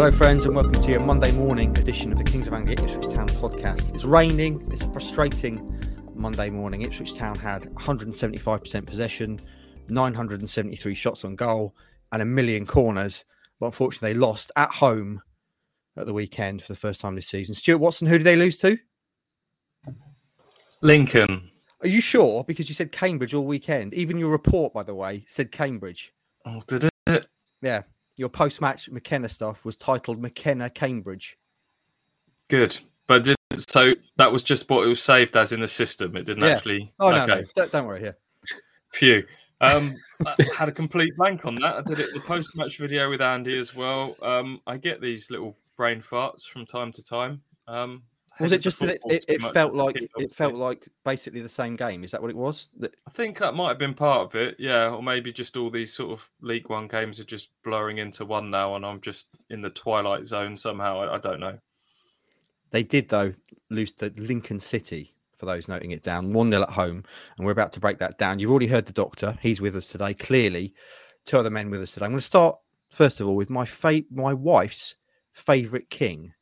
Hello, friends, and welcome to your Monday morning edition of the Kings of Anglia Ipswich Town podcast. It's raining. It's a frustrating Monday morning. Ipswich Town had 175% possession, 973 shots on goal, and a million corners. But unfortunately, they lost at home at the weekend for the first time this season. Stuart Watson, who did they lose to? Lincoln. Are you sure? Because you said Cambridge all weekend. Even your report, by the way, said Cambridge. Oh, did it? Yeah. Your post match McKenna stuff was titled McKenna Cambridge. Good. But did so that was just what it was saved as in the system. It didn't Yeah. actually. Oh, no, okay. no. Don't, worry here. Phew. Um, I had a complete blank on that. I did it the post match video with Andy as well. Um, I get these little brain farts from time to time. Um, Was it just that it, it, felt like it felt like basically the same game? Is that what it was? That- I think that might have been part of it, yeah. Or maybe just all these sort of League One games are just blurring into one now, and I'm just in the twilight zone somehow. I, I don't know. They did though lose to Lincoln City. For those noting it down, one 0 at home, and we're about to break that down. You've already heard the doctor; he's with us today. Clearly, two other men with us today. I'm going to start first of all with my fa- my wife's favourite king,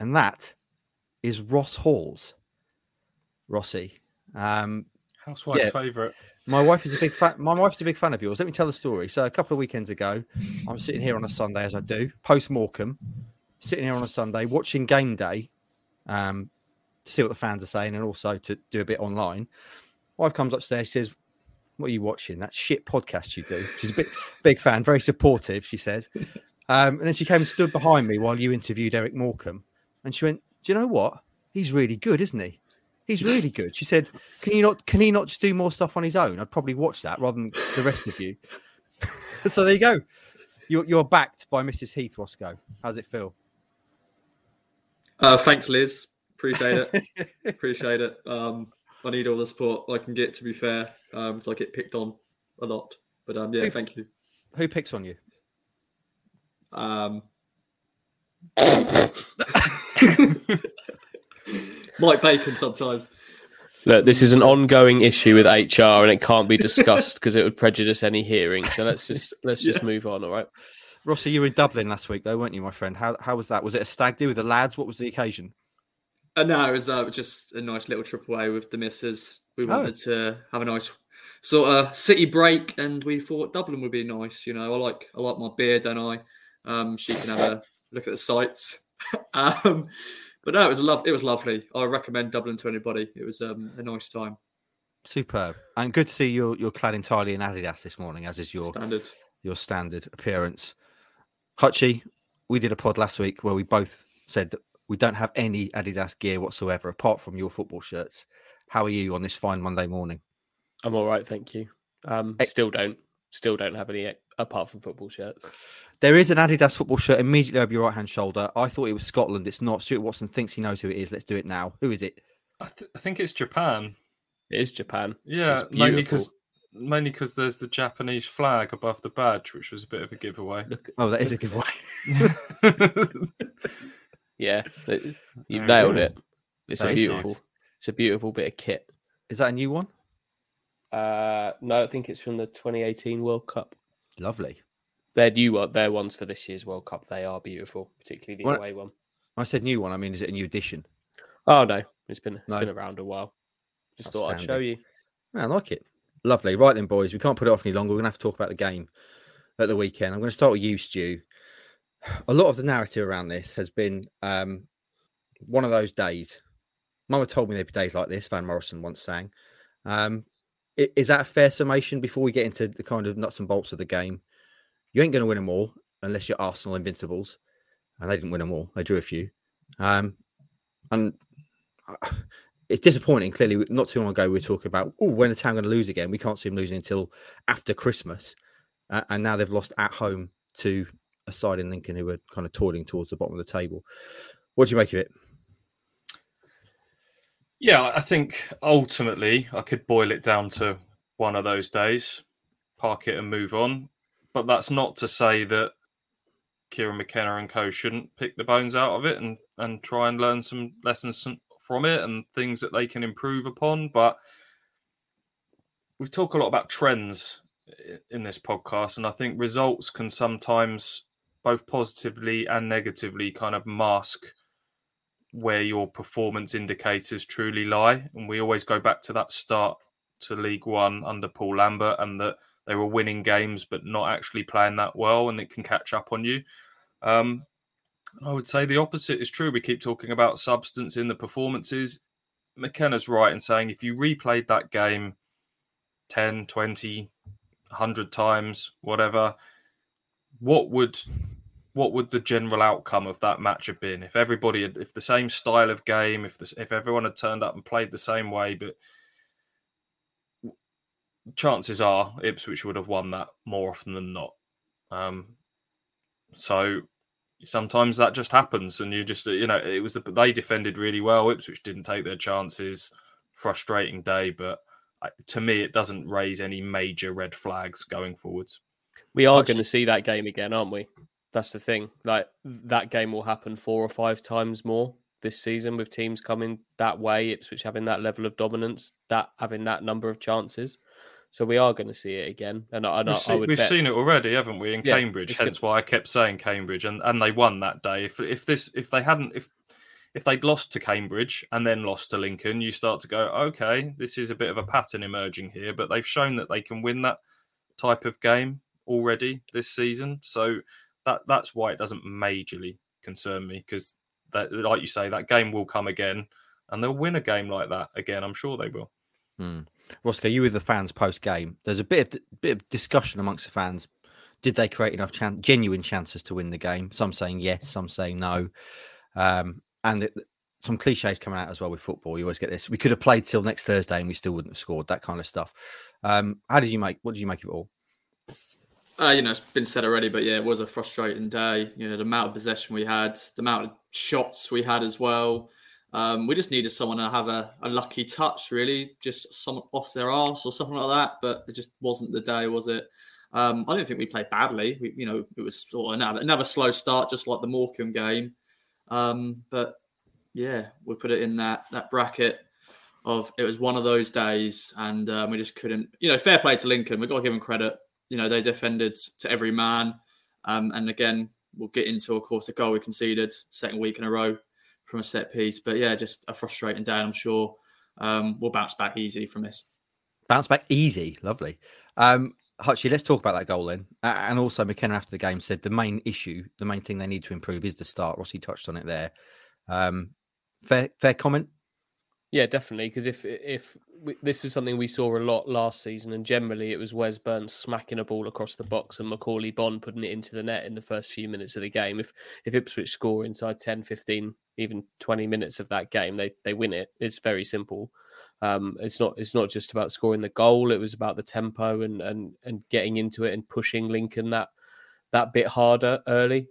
and that is Ross Halls. Rossi, um, Housewife's Yeah. favourite. My wife is a big fan. My wife's a big fan of yours. Let me tell the story. So a couple of weekends ago, I'm sitting here on a Sunday, as I do, post Morecambe, sitting here on a Sunday watching game day, um, to see what the fans are saying, and also to do a bit online. Wife comes upstairs. She says, "What are you watching? That shit podcast you do." She's a big, big fan, very supportive. She says, um, and then she came and stood behind me while you interviewed Eric Morecambe, and she went, "Do you know what? He's really good, isn't he?" He's really good. She said, "Can you not? Can he not just do more stuff on his own? I'd probably watch that rather than the rest of you." so there you go. You're, you're backed by Mrs. Heath Roscoe. How's it feel? Uh, thanks, Liz. Appreciate it. Appreciate it. Um, I need all the support I can get. To be fair, um, so I get picked on a lot. But um, yeah, Who- thank you. Who picks on you? Um, Mike Bacon sometimes. Look, this is an ongoing issue with HR, and it can't be discussed because it would prejudice any hearing. So let's just let's just move on. All right. Rossi, you were in Dublin last week, though, weren't you, my friend? How how was that? Was it a stag do with the lads? What was the occasion? And now it was uh, just a nice little trip away with the missus. We Oh. wanted to have a nice sort of city break, and we thought Dublin would be nice. You know, I like I like my beer, don't I? Um, she can have a look at the sights. um, but no, it was love. It was lovely. I recommend Dublin to anybody. It was um, a nice time. Superb. And good to see you're you're clad entirely in Adidas this morning, as is your Standard. your standard appearance. Hutchie, we did a pod last week where we both said that we don't have any Adidas gear whatsoever apart from your football shirts. How are you on this fine Monday morning? I'm all right, thank you. Um, still don't still don't have any apart from football shirts. There is an Adidas football shirt immediately over your right hand shoulder. I thought it was Scotland. It's not. Stuart Watson thinks he knows who it is. Let's do it now. Who is it? I, th- I think it's Japan. It is Japan. Yeah, mainly because mainly because there's the Japanese flag above the badge, which was a bit of a giveaway. Look, Oh, that is a giveaway. yeah, it- you've Very nailed it. It's That a beautiful. nice. It's a beautiful bit of kit. Is that a new one? Uh, no, I think it's from the 2018 World Cup. Lovely. They're new one. They're ones for this year's World Cup. They are beautiful, particularly the Well- away one. I said new one. I mean, is it a new edition? Oh no, it's been it's No. been around a while. Just thought I'd show you. I like it. Lovely. Right then, boys. We can't put it off any longer. We're going to have to talk about the game at the weekend. I'm going to start with you, Stu. A lot of the narrative around this has been um, one of those days. Mama told me there'd be days like this, Van Morrison once sang. Um, i- is that a fair summation before we get into the kind of nuts and bolts of the game? You ain't going to win them all unless you're Arsenal Invincibles. And they didn't win them all, they drew a few. Um, and uh, it's disappointing. Clearly, not too long ago, we were talking about, oh, when the town going to lose again? We can't see them losing until after Christmas. Uh, and now they've lost at home to a side in Lincoln who were kind of toiling towards the bottom of the table. What do you make of it? Yeah, I think ultimately I could boil it down to one of those days, park it and move on. But that's not to say that Kieran McKenna and co shouldn't pick the bones out of it and, and try and learn some lessons from- it and things that they can improve upon. But we talk a lot about trends in this podcast, and I think results can sometimes both positively and negatively kind of mask where your performance indicators truly lie. And we always go back to that start to League One under Paul Lambert and that they were winning games but not actually playing that well, and it can catch up on you. Um, I would say the opposite is true. We keep talking about substance in the performances. McKenna's right in saying if you replayed that game 10, 20, 100 times, whatever, what would what would the general outcome of that match have been if everybody had, if the same style of game if this if everyone had turned up and played the same way but chances are Ipswich would have won that more often than not. Um, so sometimes that just happens and you just you know it was the, they defended really well. Ipswich didn't take their chances. Frustrating day but to me it doesn't raise any major red flags going forwards. We are going to see that game again aren't we? That's the thing. Like that game will happen four or five times more this season with teams coming that way, Ipswich having that level of dominance, that having that number of chances. So we are going to see it again, and I, we've, seen, we've bet... seen it already, haven't we, in yeah, Cambridge? Hence why I kept saying Cambridge, and, and they won that day. If if this if they hadn't if if they'd lost to Cambridge and then lost to Lincoln, you start to go, okay, this is a bit of a pattern emerging here. But they've shown that they can win that type of game already this season. So that that's why it doesn't majorly concern me because that, like you say, that game will come again, and they'll win a game like that again. I'm sure they will. Hmm. Roscoe, you were the fans post game. There's a bit of bit of discussion amongst the fans. Did they create enough chance, genuine chances to win the game? Some saying yes, some saying no, um, and it, some cliches coming out as well with football. You always get this: we could have played till next Thursday and we still wouldn't have scored. That kind of stuff. Um, how did you make? What did you make of it all? Uh, you know, it's been said already, but yeah, it was a frustrating day. You know, the amount of possession we had, the amount of shots we had as well. Um, we just needed someone to have a, a, lucky touch, really, just someone off their arse or something like that. But it just wasn't the day, was it? Um, I don't think we played badly. We, you know, it was sort of another, another slow start, just like the Morecambe game. Um, but yeah, we put it in that that bracket of it was one of those days, and um, we just couldn't. You know, fair play to Lincoln. We've got to give them credit you know, they defended to every man. Um, and again, we'll get into, of course, the goal we conceded second week in a row from a set piece. But yeah, just a frustrating day. I'm sure um, we'll bounce back easy from this. Bounce back easy. Lovely. Um, Hutchie, let's talk about that goal then. Uh, and also, McKenna after the game said the main issue, the main thing they need to improve is the start. Rossi touched on it there. Um, fair, fair comment. Yeah, definitely. Because if if this is something we saw a lot last season, and generally it was Wes Burns smacking a ball across the box and Macauley Bonne putting it into the net in the first few minutes of the game. If if Ipswich score inside 10, 15, even 20 minutes of that game, they they win it. It's very simple. Um, it's not it's not just about scoring the goal. It was about the tempo and and and getting into it and pushing Lincoln that that bit harder early.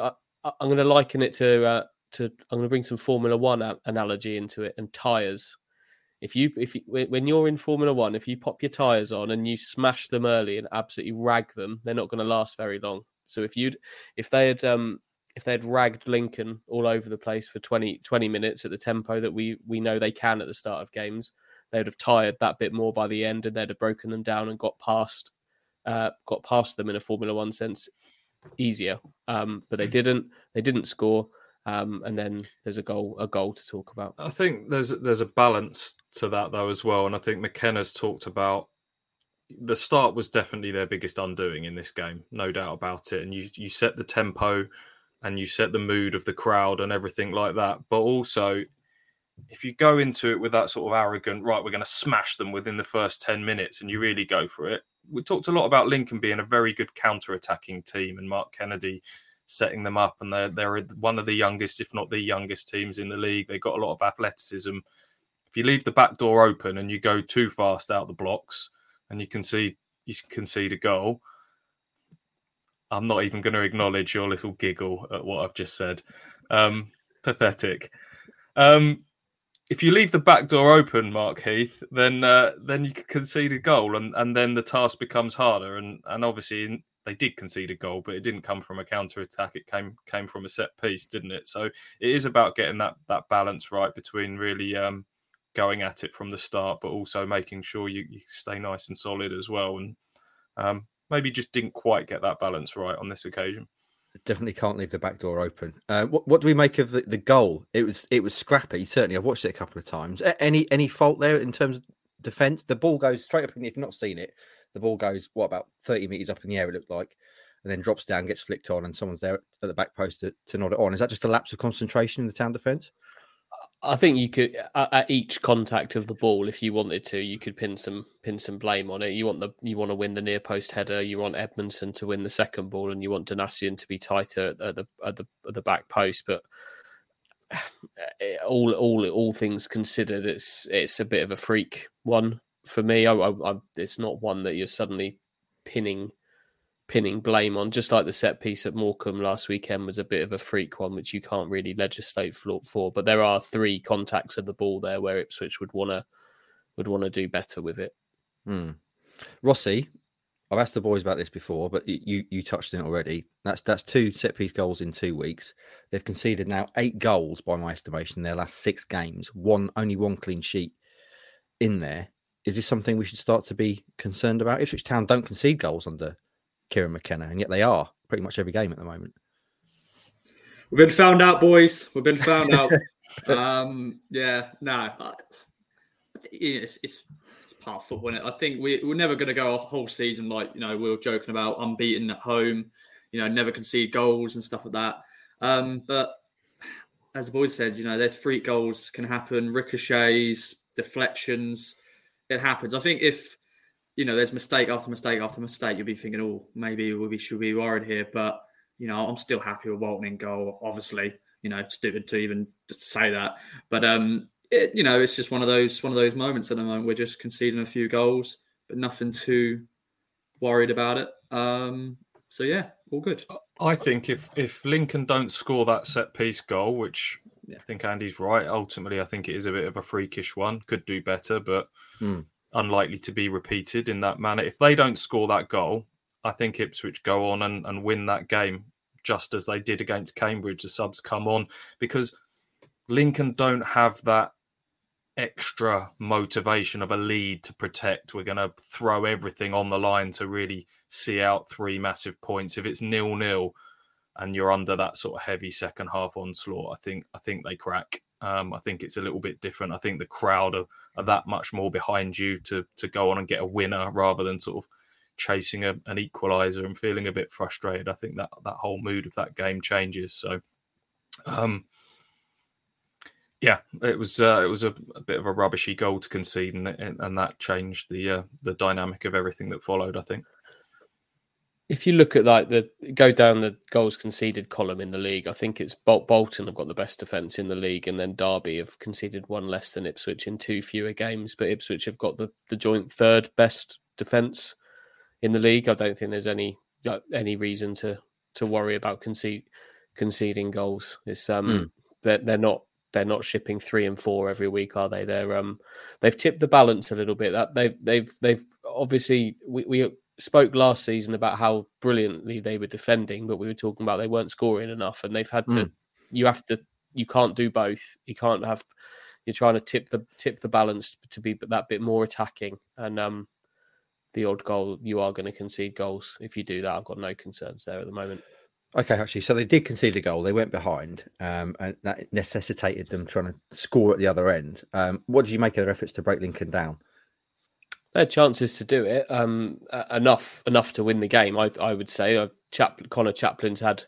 I, am going to liken it to uh, to I'm going to bring some Formula One analogy into it and tires. If you if you, when you're in Formula One, if you pop your tires on and you smash them early and absolutely rag them, they're not going to last very long. So if you'd if they had um if they had ragged Lincoln all over the place for 20, 20 minutes at the tempo that we we know they can at the start of games, they would have tired that bit more by the end, and they'd have broken them down and got past uh, got past them in a Formula One sense easier. Um, but they didn't. They didn't score. Um, and then there's a goal a goal to talk about. I think there's there's a balance to that though as well, and I think McKenna's talked about the start was definitely their biggest undoing in this game, no doubt about it. And you you set the tempo and you set the mood of the crowd and everything like that, but also if you go into it with that sort of arrogant, right, we're going to smash them within the first 10 minutes and you really go for it. We talked a lot about Lincoln being a very good counter attacking team and Mark Kennedy setting them up, and they're they're one of the youngest, if not the youngest, teams in the league. They've got a lot of athleticism. If you leave the back door open and you go too fast out the blocks, and you can see you concede a goal, I'm not even going to acknowledge your little giggle at what I've just said. Um, pathetic. Um, if you leave the back door open, Mark Heath, then uh, then you can concede a goal, and, and then the task becomes harder. And and obviously, they did concede a goal, but it didn't come from a counter attack. It came came from a set piece, didn't it? So it is about getting that that balance right between really um, going at it from the start, but also making sure you, you stay nice and solid as well. And um, maybe just didn't quite get that balance right on this occasion. Definitely can't leave the back door open. Uh, what, what do we make of the, the goal? It was it was scrappy. Certainly, I've watched it a couple of times. Any any fault there in terms of defense? The ball goes straight up. If you've not seen it, the ball goes what about thirty meters up in the air? It looked like, and then drops down, gets flicked on, and someone's there at the back post to, to nod it on. Is that just a lapse of concentration in the town defense? I think you could at, each contact of the ball, if you wanted to, you could pin some pin some blame on it. You want the you want to win the near post header, you want Edmundson to win the second ball, and you want Donacien to be tighter at the at the at the back post. But eh, all all all things considered, it's it's a bit of a freak one for me. I, I, I, it's not one that you're suddenly pinning pinning blame on, just like the set piece at Morecambe last weekend was a bit of a freak one, which you can't really legislate for. But there are three contacts of the ball there where Ipswich would want to would want to do better with it. Hmm. Rossi, I've asked the boys about this before, but you you touched on it already. That's that's two set piece goals in two weeks. They've conceded now eight goals by my estimation in their last six games. One only one clean sheet in there. Is this something we should start to be concerned about? Ipswich Town don't concede goals under Kieran McKenna, and yet they are pretty much every game at the moment. We've been found out, boys. We've been found out. um, yeah, no, I, I think it's, it's it's part of football. Isn't it? I think we, we're never going to go a whole season like you know we were joking about unbeaten at home, you know, never concede goals and stuff like that. Um, but as the boys said, you know, there's free goals can happen, ricochets, deflections. It happens. I think if you know, there's mistake after mistake after mistake, you'll be thinking, oh, maybe we should be worried here. But, you know, I'm still happy with Walton in goal, obviously. You know, stupid to even say that. But um, it, you know, it's just one of those one of those moments at the moment. We're just conceding a few goals, but nothing too worried about it. Um, so yeah, all good. I think if if Lincoln don't score that set piece goal, which I think Andy's right, ultimately I think it is a bit of a freakish one. Could do better, but mm unlikely to be repeated in that manner. If they don't score that goal, I think Ipswich go on and, and win that game just as they did against Cambridge. The subs come on because Lincoln don't have that extra motivation of a lead to protect. We're going to throw everything on the line to really see out three massive points. If it's nil nil and you're under that sort of heavy second half onslaught, I think I think they crack. Um, I think it's a little bit different. I think the crowd are, are, that much more behind you to to go on and get a winner rather than sort of chasing a, an equaliser and feeling a bit frustrated. I think that that whole mood of that game changes. So, um, yeah, it was uh, it was a, a, bit of a rubbishy goal to concede, and and that changed the uh, the dynamic of everything that followed. I think if you look at like the go down the goals conceded column in the league, I think it's Bol- Bolton have got the best defence in the league, and then Derby have conceded one less than Ipswich in two fewer games. But Ipswich have got the, the joint third best defence in the league. I don't think there's any any reason to to worry about concede, conceding goals. It's um mm. they're, they're not they're not shipping three and four every week, are they? They're um they've tipped the balance a little bit. That they've they've they've obviously we, we spoke last season about how brilliantly they were defending, but we were talking about they weren't scoring enough, and they've had to. Mm. You have to. You can't do both. You can't have. You're trying to tip the tip the balance to be that bit more attacking, and um, the odd goal you are going to concede goals if you do that. I've got no concerns there at the moment. Okay, actually, so they did concede a goal. They went behind, um, and that necessitated them trying to score at the other end. Um, what did you make of their efforts to break Lincoln down? Had chances to do it, um, enough enough to win the game. I, I would say. Chap- Conor Chaplin's had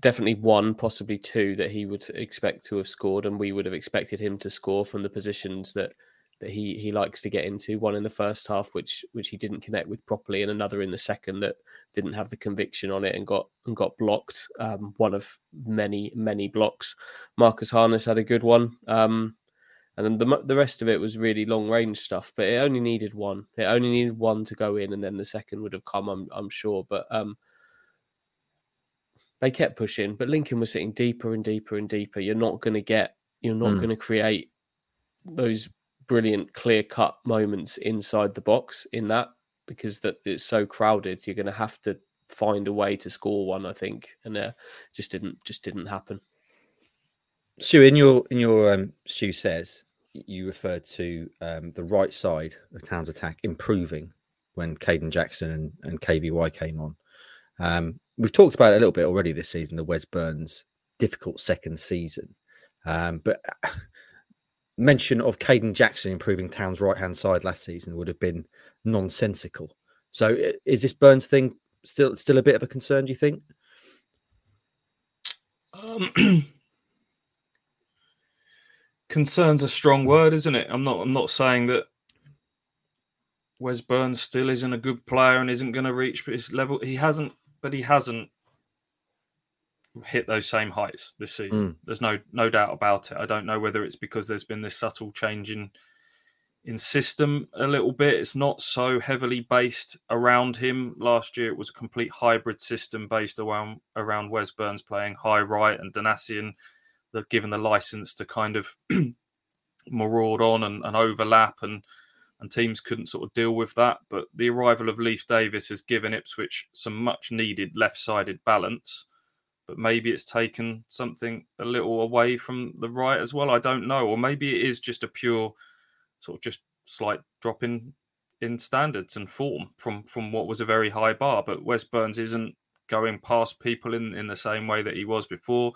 definitely one, possibly two that he would expect to have scored, and we would have expected him to score from the positions that that he he likes to get into. One in the first half, which which he didn't connect with properly, and another in the second that didn't have the conviction on it and got and got blocked. Um, one of many many blocks. Marcus Harness had a good one. Um, and then the the rest of it was really long range stuff. But it only needed one. It only needed one to go in, and then the second would have come. I'm I'm sure, but um, they kept pushing. But Lincoln was sitting deeper and deeper and deeper. You're not going to get. You're not mm. going to create those brilliant clear cut moments inside the box in that because that it's so crowded. You're going to have to find a way to score one. I think, and uh, just didn't just didn't happen. Sue, in your in your um, Sue says you referred to um, the right side of Town's attack improving when Kayden Jackson and, and KVY came on. Um, we've talked about it a little bit already this season, the Wes Burns difficult second season. Um, but mention of Kayden Jackson improving Town's right hand side last season would have been nonsensical. So is this Burns thing still still a bit of a concern? Do you think? Um, concern's a strong word, isn't it? I'm not. I'm not saying that Wes Burns still isn't a good player and isn't going to reach his level. He hasn't, but he hasn't hit those same heights this season. Mm. There's no no doubt about it. I don't know whether it's because there's been this subtle change in in system a little bit. It's not so heavily based around him. Last year it was a complete hybrid system based around around Wes Burns playing high right and Donacien that given the license to kind of maraud on and, and overlap and and teams couldn't sort of deal with that. But the arrival of Leif Davis has given Ipswich some much needed left sided balance but maybe it's taken something a little away from the right as well. I don't know, or maybe it is just a pure sort of just slight drop in in standards and form from from what was a very high bar. But Wes Burns isn't going past people in in the same way that he was before.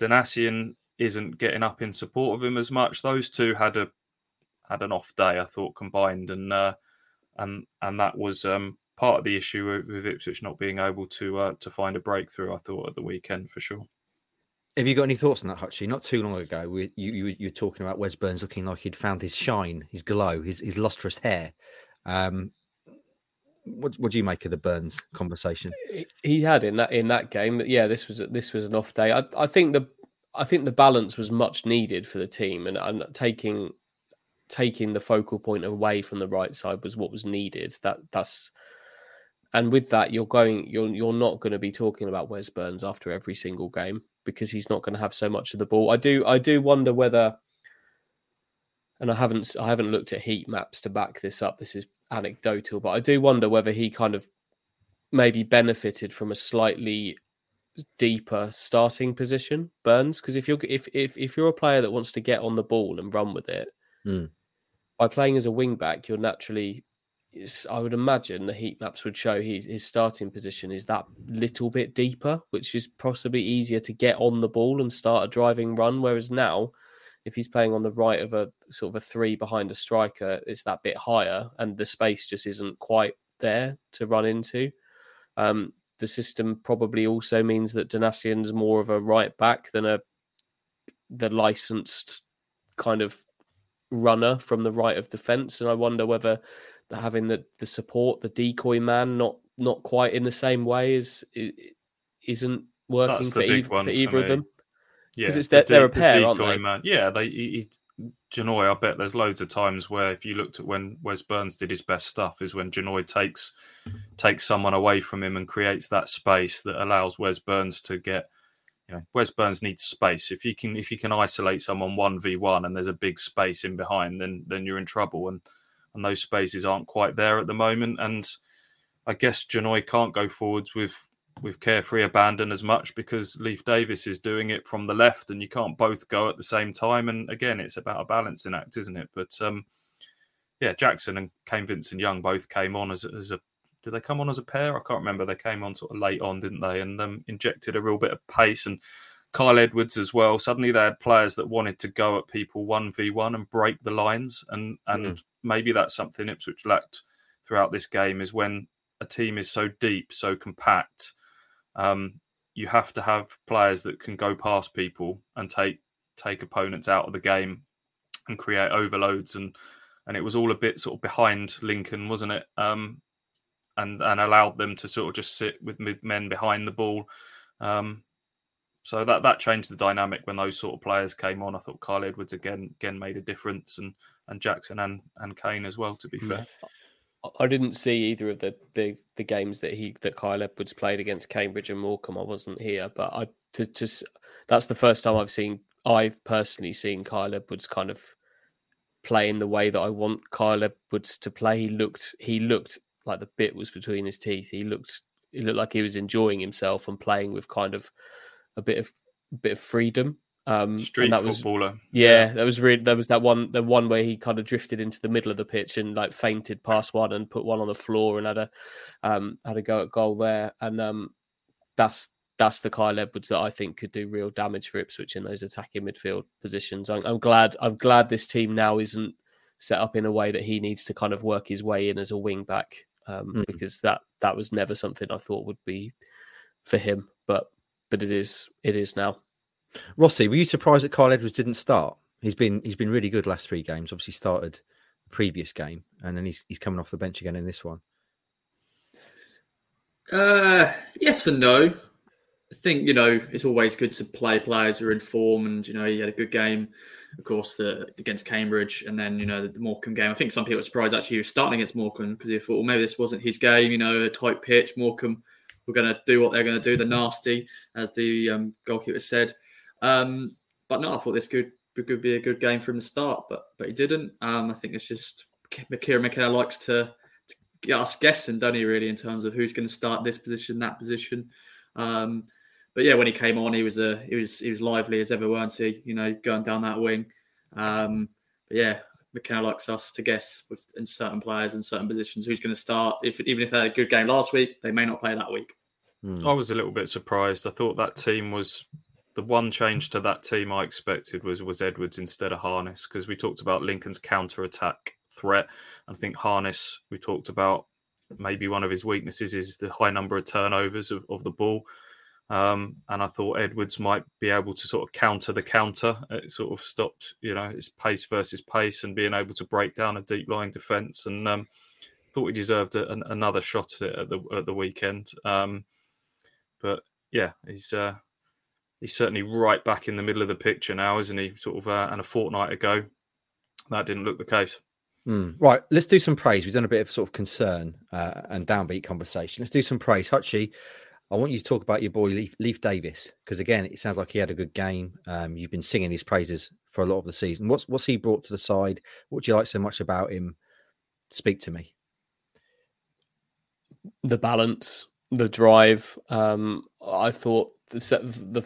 Donacien isn't getting up in support of him as much. Those two had a had an off day, I thought, combined, and uh, and and that was um, part of the issue with Ipswich not being able to uh, to find a breakthrough. I thought at the weekend for sure. Have you got any thoughts on that, Hutchie? Not too long ago, we, you, you you were talking about Wes Burns looking like he'd found his shine, his glow, his his lustrous hair. Um, what what do you make of the Burns conversation? He had in that in that game. Yeah, this was this was an off day. I, I think the I think the balance was much needed for the team, and, and taking taking the focal point away from the right side was what was needed. That that's and with that, you're going, you're you're not going to be talking about Wes Burns after every single game because he's not going to have so much of the ball. I do, I do wonder whether, and I haven't, I haven't looked at heat maps to back this up. This is anecdotal, but I do wonder whether he kind of maybe benefited from a slightly deeper starting position, Burns. Because if you're if if if you're a player that wants to get on the ball and run with it, mm. by playing as a wing back, you're naturally I would imagine the heat maps would show his, his starting position is that little bit deeper, which is possibly easier to get on the ball and start a driving run. Whereas now, if he's playing on the right of a sort of a three behind a striker, it's that bit higher, and the space just isn't quite there to run into. Um, the system probably also means that Donacien's more of a right back than a the licensed kind of runner from the right of defence, and I wonder whether having the the support, the decoy man, not not quite in the same way is isn't working for, for either of them. Yeah, because they're, the, they're, a pair, the aren't they? Man. Yeah, they. He, Janoi, I bet there's loads of times where if you looked at when Wes Burns did his best stuff is when Janoi takes takes someone away from him and creates that space that allows Wes Burns to get you know Wes Burns needs space. If you can if you can isolate someone one v one and there's a big space in behind, then then you're in trouble. And and those spaces aren't quite there at the moment. And I guess Janoi can't go forwards with with carefree abandon as much because Leif Davis is doing it from the left, and you can't both go at the same time. And again, it's about a balancing act, isn't it? But um, yeah, Jackson and Kane Vincent Young both came on as, as a. Did they come on as a pair? I can't remember. They came on sort of late on, didn't they? And um, injected a real bit of pace and Kyle Edwards as well. Suddenly they had players that wanted to go at people one v one and break the lines, and and mm. maybe that's something Ipswich lacked throughout this game is when a team is so deep, so compact. Um, you have to have players that can go past people and take take opponents out of the game and create overloads and and it was all a bit sort of behind Lincoln, wasn't it? Um, and and allowed them to sort of just sit with men behind the ball. Um, so that that changed the dynamic when those sort of players came on. I thought Kyle Edwards again again made a difference, and and Jackson and and Kane as well. To be fair, I didn't see either of the the, the games that he that Kyle Edwards played against Cambridge and Morecambe. I wasn't here, but I to to that's the first time I've seen I've personally seen Kyle Edwards kind of play in the way that I want Kyle Edwards to play. He looked he looked like the bit was between his teeth. He looked he looked like he was enjoying himself and playing with kind of a bit of bit of freedom. Um, Street and that was footballer. yeah, that was really there was that one the one where he kind of drifted into the middle of the pitch and like feinted past one and put one on the floor and had a um had a go at goal there and um that's that's the Kyle Edwards that I think could do real damage for Ipswich in those attacking midfield positions. I'm, I'm glad I'm glad this team now isn't set up in a way that he needs to kind of work his way in as a wing back um, Mm. because that that was never something I thought would be for him, but but it is it is now. Rossi, were you surprised that Kyle Edwards didn't start? He's been he's been really good last three games. Obviously started the previous game, and then he's he's coming off the bench again in this one. Uh, yes and no. I think you know it's always good to play players who are in form, and you know he had a good game, of course, the, against Cambridge, and then you know the, the Morecambe game. I think some people were surprised actually he was starting against Morecambe because they thought well, maybe this wasn't his game. You know, a tight pitch, Morecambe were going to do what they're going to do, the nasty, as the um, goalkeeper said. Um, but no, I thought this could could be a good game from the start, but but he didn't. Um, I think it's just Kieran McKenna likes to, to get us guessing, don't he? Really, in terms of who's going to start this position, that position. Um, but yeah, when he came on, he was a he was he was lively as ever, weren't he? You know, going down that wing. Um, but yeah, McKenna likes us to guess with in certain players in certain positions who's going to start. If even if they had a good game last week, they may not play that week. Hmm. I was a little bit surprised. I thought that team was the one change to that team I expected was was Edwards instead of Harness because we talked about Lincoln's counter attack threat. I think Harness we talked about maybe one of his weaknesses is the high number of turnovers of, of the ball. Um, and I thought Edwards might be able to sort of counter the counter. It sort of stopped, you know, his pace versus pace and being able to break down a deep line defence. And um, thought he deserved a, an, another shot at it at the at the weekend. Um, but yeah, he's uh, he's certainly right back in the middle of the picture now, isn't he? Sort of, uh, and a fortnight ago, that didn't look the case. Hmm. Right, let's do some praise. We've done a bit of sort of concern uh, and downbeat conversation. Let's do some praise. Hutchie, I want you to talk about your boy Leif, Leif Davis because again, it sounds like he had a good game. Um, you've been singing his praises for a lot of the season. What's what's he brought to the side? What do you like so much about him? Speak to me. the balance, the drive. Um, I thought the the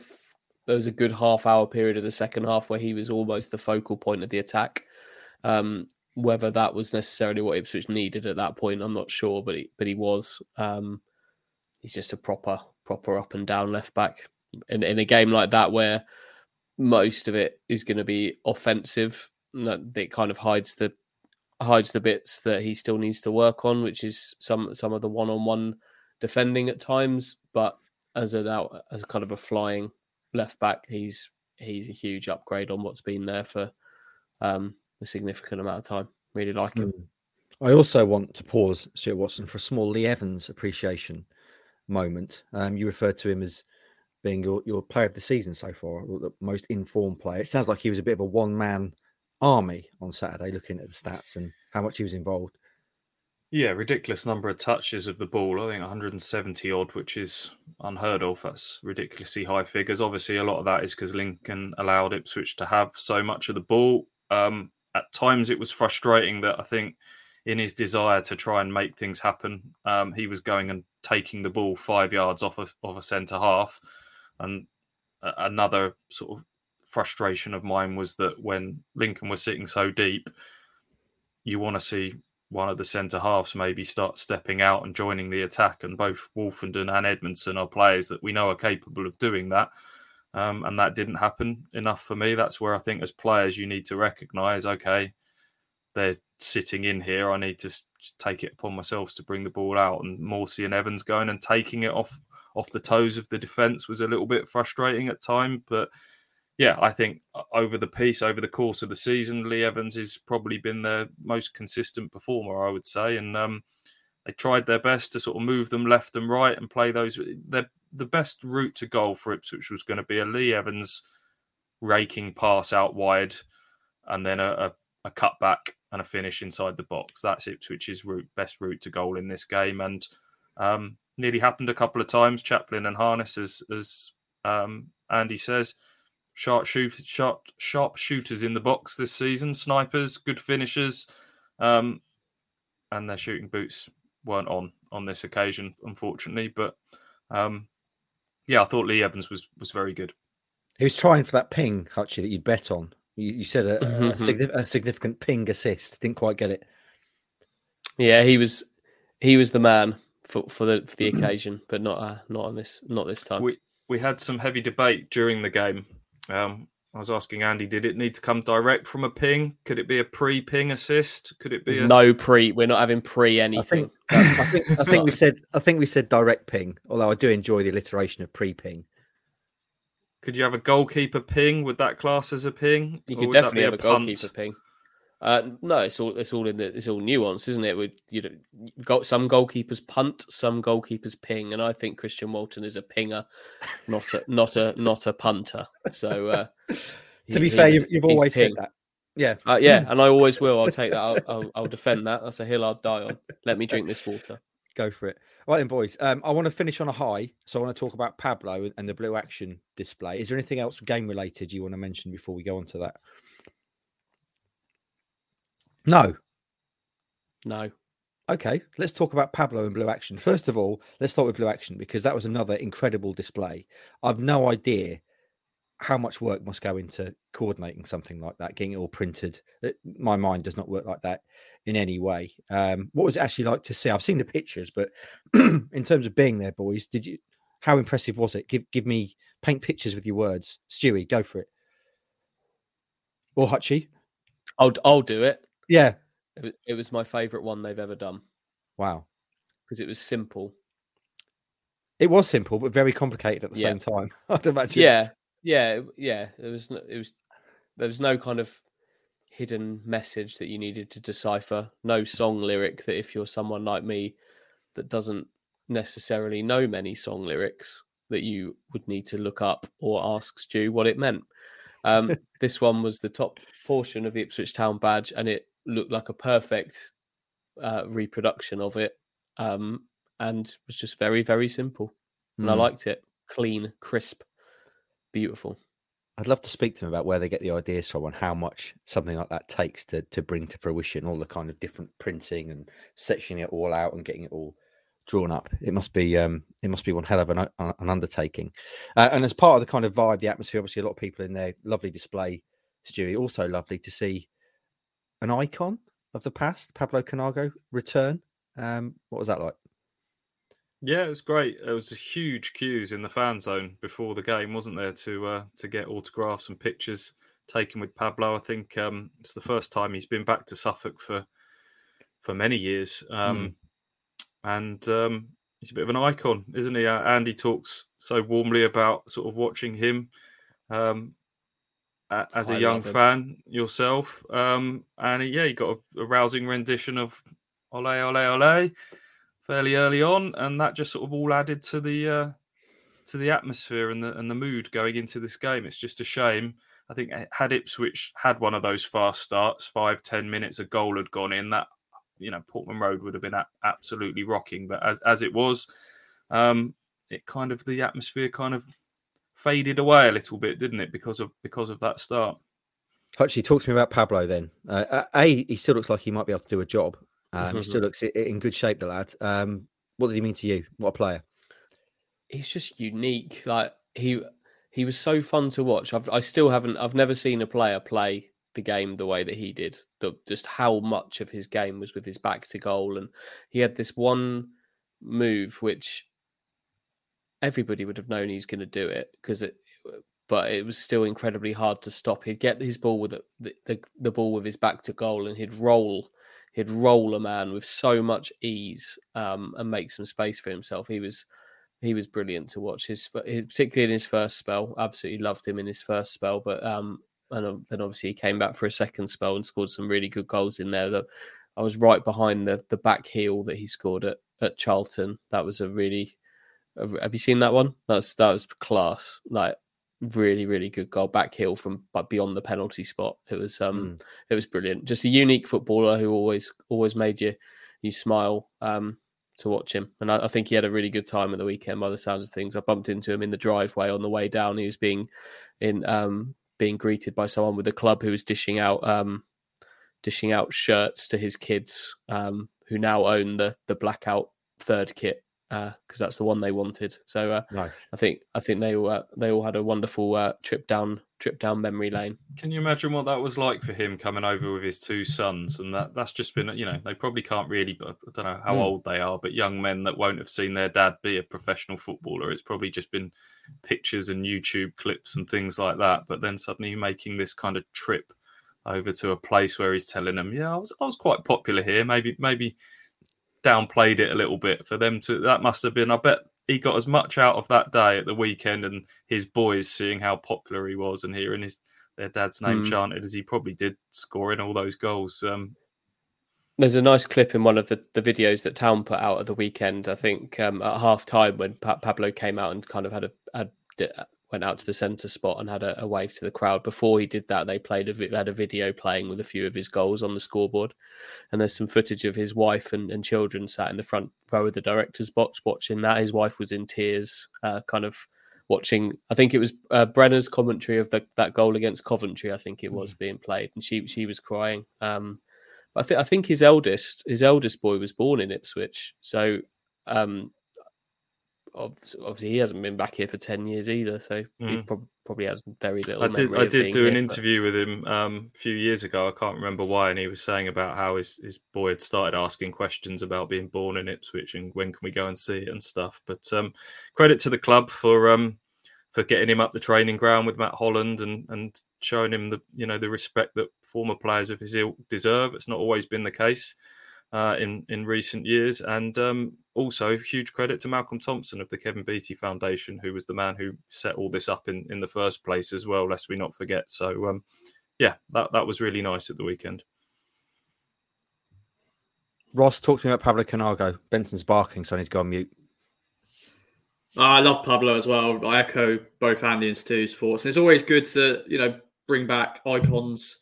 there was a good half hour period of the second half where he was almost the focal point of the attack. Um, whether that was necessarily what Ipswich needed at that point, I'm not sure, but he, but he was. Um, he's just a proper proper up and down left back. In in a game like that where most of it is going to be offensive, that kind of hides the hides the bits that he still needs to work on, which is some some of the one on one defending at times. But as a as kind of a flying left back, he's he's a huge upgrade on what's been there for um, a significant amount of time. Really like him. I also want to pause, Stuart Watson, for a small Lee Evans appreciation moment. Um, you referred to him as being your, your player of the season so far, the most informed player. It sounds like he was a bit of a one man army on Saturday, looking at the stats and how much he was involved. Yeah, ridiculous number of touches of the ball. I think 170 odd, which is unheard of. That's ridiculously high figures. Obviously, a lot of that is because Lincoln allowed Ipswich to have so much of the ball. Um, at times, it was frustrating that I think in his desire to try and make things happen, um, he was going and taking the ball five yards off a, off a centre half. And another sort of frustration of mine was that when Lincoln was sitting so deep, you want to see one of the centre halves maybe start stepping out and joining the attack. And both Woolfenden and Edmundson are players that we know are capable of doing that. Um, and that didn't happen enough for me. That's where I think, as players, you need to recognise okay, they're sitting in here. I need to take it upon myself to bring the ball out. And Morsy and Evans going and taking it off off the toes of the defence was a little bit frustrating at time. But yeah, I think uh, over the piece, over the course of the season, Lee Evans has probably been their most consistent performer, I would say. And um, they tried their best to sort of move them left and right and play those. Their, the best route to goal for Ipswich was going to be a Lee Evans raking pass out wide and then a, a, a cutback and a finish inside the box. That's Ipswich's route, best route to goal in this game. And um, nearly happened a couple of times. Chaplin and Harness, as, as um, Andy says, sharp shoot, sharp, sharp shooters in the box this season. Snipers, good finishers, um, and their shooting boots weren't on on this occasion, unfortunately. But um, yeah, I thought Lee Evans was was very good. He was trying for that ping, Hutchie, that you'd bet on. You, you said a, a, Mhm. signi- a significant ping assist. Didn't quite get it. Yeah, he was he was the man for, for the for the occasion, but not uh, not on this not this time. We we had some heavy debate during the game. Um, I was asking Andy, did it need to come direct from a ping? Could it be a pre-ping assist? Could it be a... no pre. We're not having pre I anything. think, I think, I think we said I think we said direct ping. Although I do enjoy the alliteration of pre-ping. Could you have a goalkeeper ping? Would that class as a ping? You could definitely be have a punt? goalkeeper ping. Uh, no, it's all it's all in the it's all nuance, isn't it? With you know, got some goalkeepers punt, some goalkeepers ping, and I think Christian Walton is a pinger, not a not a not a punter. So uh, To be he- fair, you've, you've always said that. Yeah, Uh, yeah, and I always will. I'll take that. I'll, I'll, I'll defend that. That's a hill I'll die on. Let me drink this water. go for it. Right then, boys. Um, I want to finish on a high, so I want to talk about Pablo and the blue action display. Is there anything else game related you want to mention before we go on to that? No. No, Okay, let's talk about Pablo and Blue Action. First of all, let's start with Blue Action because that was another incredible display. I've no idea how much work must go into coordinating something like that, getting it all printed. It- my mind does not work like that in any way. Um, what was it actually like to see? I've seen the pictures, but in terms of being there, boys, did you? How impressive was it? Give give me paint pictures with your words, Stewie. Go for it. Or Hutchie. I'll I'll do it. Yeah. It was, it was my favourite one they've ever done Wow. because it was simple. It was simple, but very complicated at the Yeah. same time. I'd imagine. Yeah, yeah, yeah. There was no, it was there was no kind of hidden message that you needed to decipher. No song lyric that if you're someone like me that doesn't necessarily know many song lyrics that you would need to look up or ask Stu what it meant. Um, this one was the top portion of the Ipswich Town badge, and it looked like a perfect uh, reproduction of it, um, and was just very, very simple. And I Mm. liked it, clean, crisp, beautiful. I'd love to speak to them about where they get the ideas from and how much something like that takes to to bring to fruition all the kind of different printing and sectioning it all out and getting it all drawn up. It must be um it must be one hell of an, an undertaking. Uh, and as part of the kind of vibe, the atmosphere, obviously a lot of people in there, lovely display, Stewie. Also lovely to see an icon of the past, Pablo Counago return. Um, what was that like? Yeah, it was great. There was huge queues in the fan zone before the game, wasn't there, to uh, to get autographs and pictures taken with Pablo. I think um, it's the first time he's been back to Suffolk for for many years, um, and um, he's a bit of an icon, isn't he? Uh, Andy talks so warmly about sort of watching him um, as a I young fan yourself, um, and yeah, you got a, a rousing rendition of "Ole Ole Ole." fairly early on, and that just sort of all added to the uh, to the atmosphere and the and the mood going into this game. It's just a shame. I think had Ipswich had one of those fast starts, five ten minutes, a goal had gone in. That you know Portman Road would have been a- absolutely rocking. But as as it was, um, it kind of the atmosphere kind of faded away a little bit, didn't it? Because of because of that start. Actually, talk to me about Pablo then. Uh, uh, a, he still looks like he might be able to do a job. Um, He still looks in good shape, the lad. Um, what did he mean to you? What a player! He's just unique. Like he he was so fun to watch. I've I still haven't I've never seen a player play the game the way that he did. The, just how much of his game was with his back to goal, and he had this one move which everybody would have known he's going to do it because it. But it was still incredibly hard to stop. He'd get his ball with the, the, the, ball with his back to goal, and he'd roll he'd roll a man with so much ease um, and make some space for himself. He was he was brilliant to watch. His, his particularly in his first spell, absolutely loved him in his first spell. But um, and uh, then obviously he came back for a second spell and scored some really good goals in there. That I was right behind the the back heel that he scored at at Charlton. That was a really have you seen that one? That's that was class. Like really really good goal back heel from but beyond the penalty spot. It was um it was brilliant. Just a unique footballer who always always made you you smile um, to watch him. And I, I think he had a really good time at the weekend by the sounds of things. I bumped into him in the driveway on the way down. He was being in um, being greeted by someone with the club who was dishing out um, dishing out shirts to his kids um, who now own the the blackout third kit because uh, that's the one they wanted. So uh, nice. I think I think they all uh, they all had a wonderful uh, trip down trip down memory lane. Can you imagine what that was like for him coming over with his two sons? And that that's just been you know they probably can't really I don't know how mm. old they are, but young men that won't have seen their dad be a professional footballer. It's probably just been pictures and YouTube clips and things like that. But then suddenly making this kind of trip over to a place where he's telling them, yeah, I was I was quite popular here. Maybe maybe downplayed it a little bit for them to. That must have been. I bet he got as much out of that day at the weekend and his boys seeing how popular he was and hearing his their dad's name mm. chanted as he probably did scoring all those goals. Um, there's a nice clip in one of the, the videos that Town put out at the weekend. I think um, at half time when pa- Pablo came out and kind of had a had went out to the centre spot and had a, a, wave to the crowd. Before he did that, they played a had a video playing with a few of his goals on the scoreboard, and there's some footage of his wife and, and children sat in the front row of the director's box watching that. His wife was in tears, uh, kind of watching. I think it was uh, Brenner's commentary of the, that goal against Coventry. I think it was mm. being played, and she she was crying. Um, I think I think his eldest his eldest boy was born in Ipswich, so um, obviously he hasn't been back here for 10 years either so mm. he prob- probably has very little i did i did do here, an interview but... with him um, a few years ago i can't remember why and he was saying about how his, his boy had started asking questions about being born in ipswich and when can we go and see it and stuff but um, credit to the club for um, for getting him up the training ground with matt holland and and showing him the you know the respect that former players of his ilk deserve it's not always been the case uh, in in recent years. And um, also, huge credit to Malcolm Thompson of the Kevin Beattie Foundation, who was the man who set all this up in in the first place as well. Lest we not forget. So, um, yeah, that that was really nice at the weekend. Ross, talk to me about Pablo Counago. Benson's barking, so I need to go on mute. Oh, I love Pablo as well. I echo both Andy and Stu's thoughts. And it's always good to, you know, bring back icons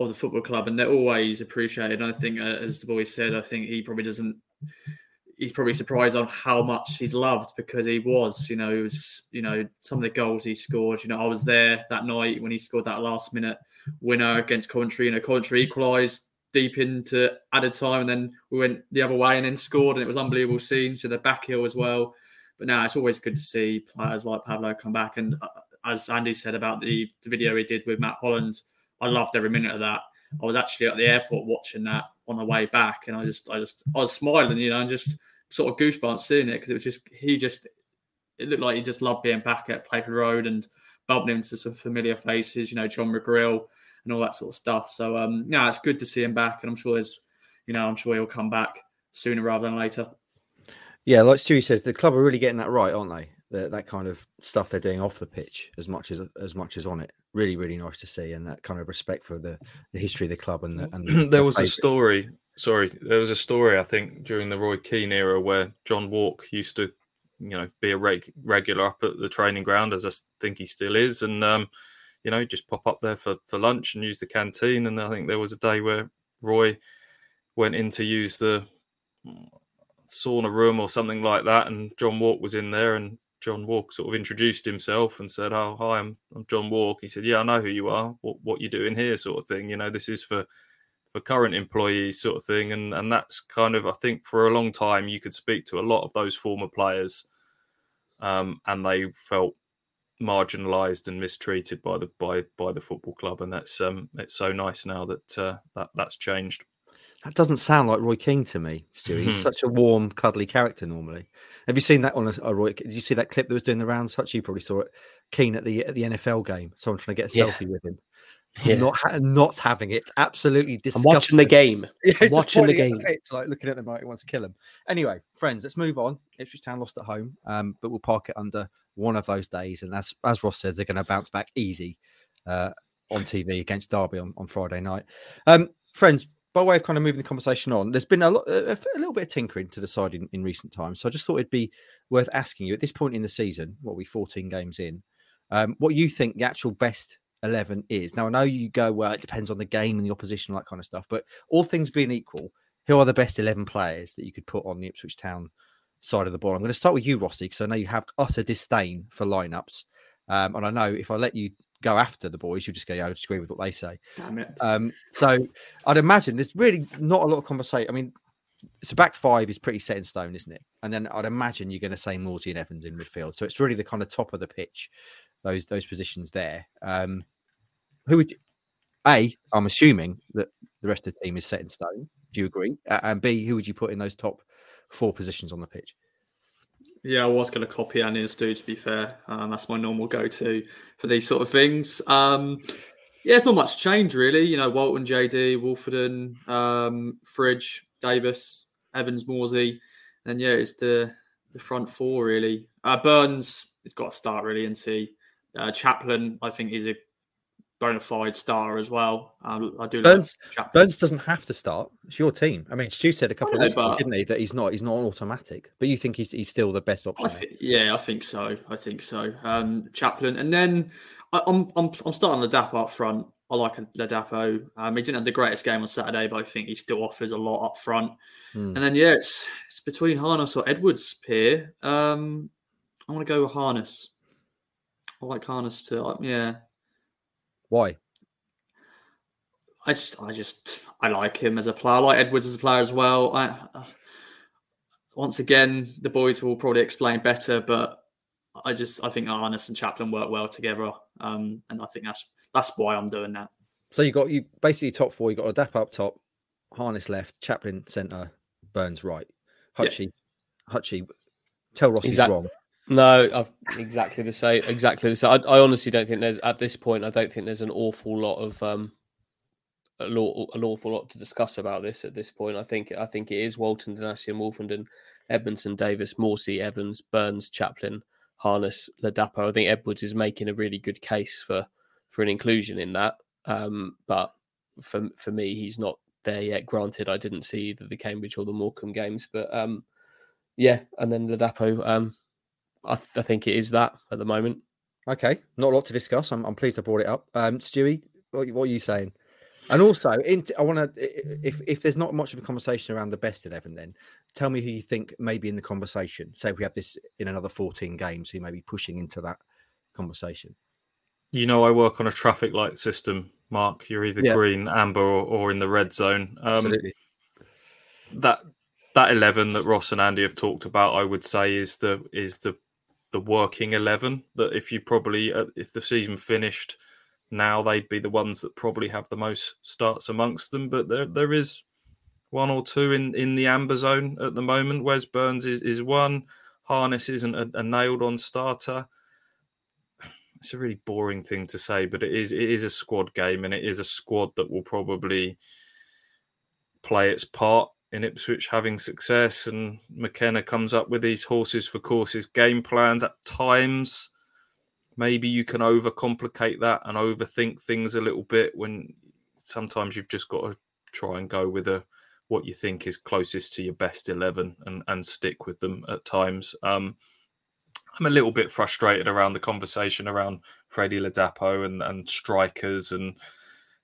of the football club, and they're always appreciated. I think, uh, as the boys said, I think he probably doesn't. He's probably surprised on how much he's loved because he was, you know, he was, you know, some of the goals he scored. You know, I was there that night when he scored that last minute winner against Coventry. You know, Coventry equalised deep into added time, and then we went the other way and then scored, and it was unbelievable scene. So the back heel as well. But now it's always good to see players like Pablo come back. And uh, as Andy said about the, the video he did with Matt Holland, I loved every minute of that. I was actually at the airport watching that on the way back, and I just, I just, I was smiling, you know, and just sort of goosebumps seeing it because it was just, he just, it looked like he just loved being back at Playford Road and bumping into some familiar faces, you know, John McGreal and all that sort of stuff. So, um, yeah, it's good to see him back, and I'm sure there's, you know, I'm sure he'll come back sooner rather than later. Yeah, like Stewie says, the club are really getting that right, aren't they? The, that kind of stuff they're doing off the pitch as much as as much as on it really really nice to see and that kind of respect for the the history of the club and the, and the, there was a story sorry there was a story i think during the roy keane era where john wark used to you know be a reg- regular up at the training ground as i think he still is and um you know just pop up there for for lunch and use the canteen and i think there was a day where roy went in to use the sauna room or something like that and john wark was in there and John Wark sort of introduced himself and said, "Oh, hi, I'm, I'm John Wark." He said, "Yeah, I know who you are. What what you doing here?" Sort of thing. You know, this is for for current employees, sort of thing. And and that's kind of I think for a long time you could speak to a lot of those former players, um, and they felt marginalised and mistreated by the by by the football club. And that's um, it's so nice now that uh, that that's changed. That doesn't sound like Roy Keane to me, Stu. He's hmm. such a warm, cuddly character normally. Have you seen that on a, a, Roy? Did you see that clip that was doing the rounds? Such you probably saw it. Keane at the at the NFL game. Someone trying to get a yeah. selfie with him. Yeah. Not ha- not having it. Absolutely disgusting. I'm watching the game. Yeah, watching the game. The like looking at them like he wants to kill him. Anyway, friends, let's move on. Ipswich Town lost at home, um, but we'll park it under one of those days. And as as Ross says, they're going to bounce back easy uh, on TV against Derby on, on Friday night. Um, friends, by way of kind of moving the conversation on, there's been a, lot, a, a little bit of tinkering to the side in, in, recent times. So I just thought it'd be worth asking you at this point in the season, what we 14 games in, um, what you think the actual best 11 is. Now, I know you go, well, it depends on the game and the opposition, that kind of stuff, but all things being equal, who are the best 11 players that you could put on the Ipswich Town side of the ball? I'm going to start with you, Rossi, because I know you have utter disdain for lineups. Um, and I know if I let you go after the boys, you just go, yeah, I disagree with what they say. Damn it. Um, so I'd imagine there's really not a lot of conversation. I mean, so back five is pretty set in stone, isn't it? And then I'd imagine you're going to say Morsy and Evans in midfield. So it's really the kind of top of the pitch, those those positions there. Um, who would you, a? I'm assuming that the rest of the team is set in stone. Do you agree? Uh, and B, who would you put in those top four positions on the pitch? Yeah, I was going to copy Annie's do. To be fair, um, that's my normal go-to for these sort of things. Um, yeah, it's not much change really. You know, Walton, JD, Woolfenden, um, Fridge, Davis, Evans, Morsy, and yeah, it's the the front four really. Uh, Burns has got to start really, and see uh, Chaplin. I think is a bona fide star as well. Um, I do. Burns, like Burns doesn't have to start. It's your team. I mean, Stu said a couple know, of weeks ago, didn't he, that he's not he's not automatic. But you think he's he's still the best option? I think, yeah, I think so. I think so. Um, Chaplin, and then I, I'm I'm I'm starting Ladapo up front. I like Ladapo. Um, he didn't have the greatest game on Saturday, but I think he still offers a lot up front. Hmm. And then yeah, it's it's between Harness or Edwards here. Um, I want to go with Harness. I like Harness too. Uh, yeah, Why? I just I just I like him as a player. I like Edwards as a player as well. I, uh, once again, the boys will probably explain better, but I just I think Arness and Chaplin work well together, um, and I think that's that's why I'm doing that. So you got you basically top four. You got a dap up top, Harness left, Chaplin centre, Burns right. Yeah. Hutchie, Hutchie, tell Ross he's Exact- wrong. No, I've exactly the same. Exactly the same. I, I honestly don't think there's at this point. I don't think there's an awful lot of um, a law, an awful lot to discuss about this at this point. I think I think it is Walton, Donacien, Woolfenden, Edmundson, Davis, Morsy, Evans, Burns, Chaplin, Harness, Ladapo. I think Edwards is making a really good case for for an inclusion in that. Um, but for for me, he's not there yet. Granted, I didn't see either the Cambridge or the Morecambe games, but um, yeah, and then Ladapo. Um, I, th- I think it is that at the moment. Okay, not a lot to discuss. I'm, I'm pleased I brought it up. Um, Stewie, what, what are you saying? And also, in, I want to, if if there's not much of a conversation around the best eleven, then tell me who you think may be in the conversation. Say if we have this in another 14 games, who may be pushing into that conversation. You know, I work on a traffic light system, Mark. You're either Yeah. green, amber, or, or in the red zone. Um, Absolutely. that that eleven that Ross and Andy have talked about, I would say, is the is the the working eleven. That if you probably uh, if the season finished now, they'd be the ones that probably have the most starts amongst them. But there there is one or two in in the amber zone at the moment. Wes Burns is is one. Harness isn't a, a nailed on starter. It's a really boring thing to say, but it is it is a squad game, and it is a squad that will probably play its part in Ipswich having success. And McKenna comes up with these horses for courses game plans at times. Maybe you can overcomplicate that and overthink things a little bit when sometimes you've just got to try and go with a what you think is closest to your best 11 and, and stick with them at times. Um, I'm a little bit frustrated around the conversation around Freddie Ladapo and, and strikers. And,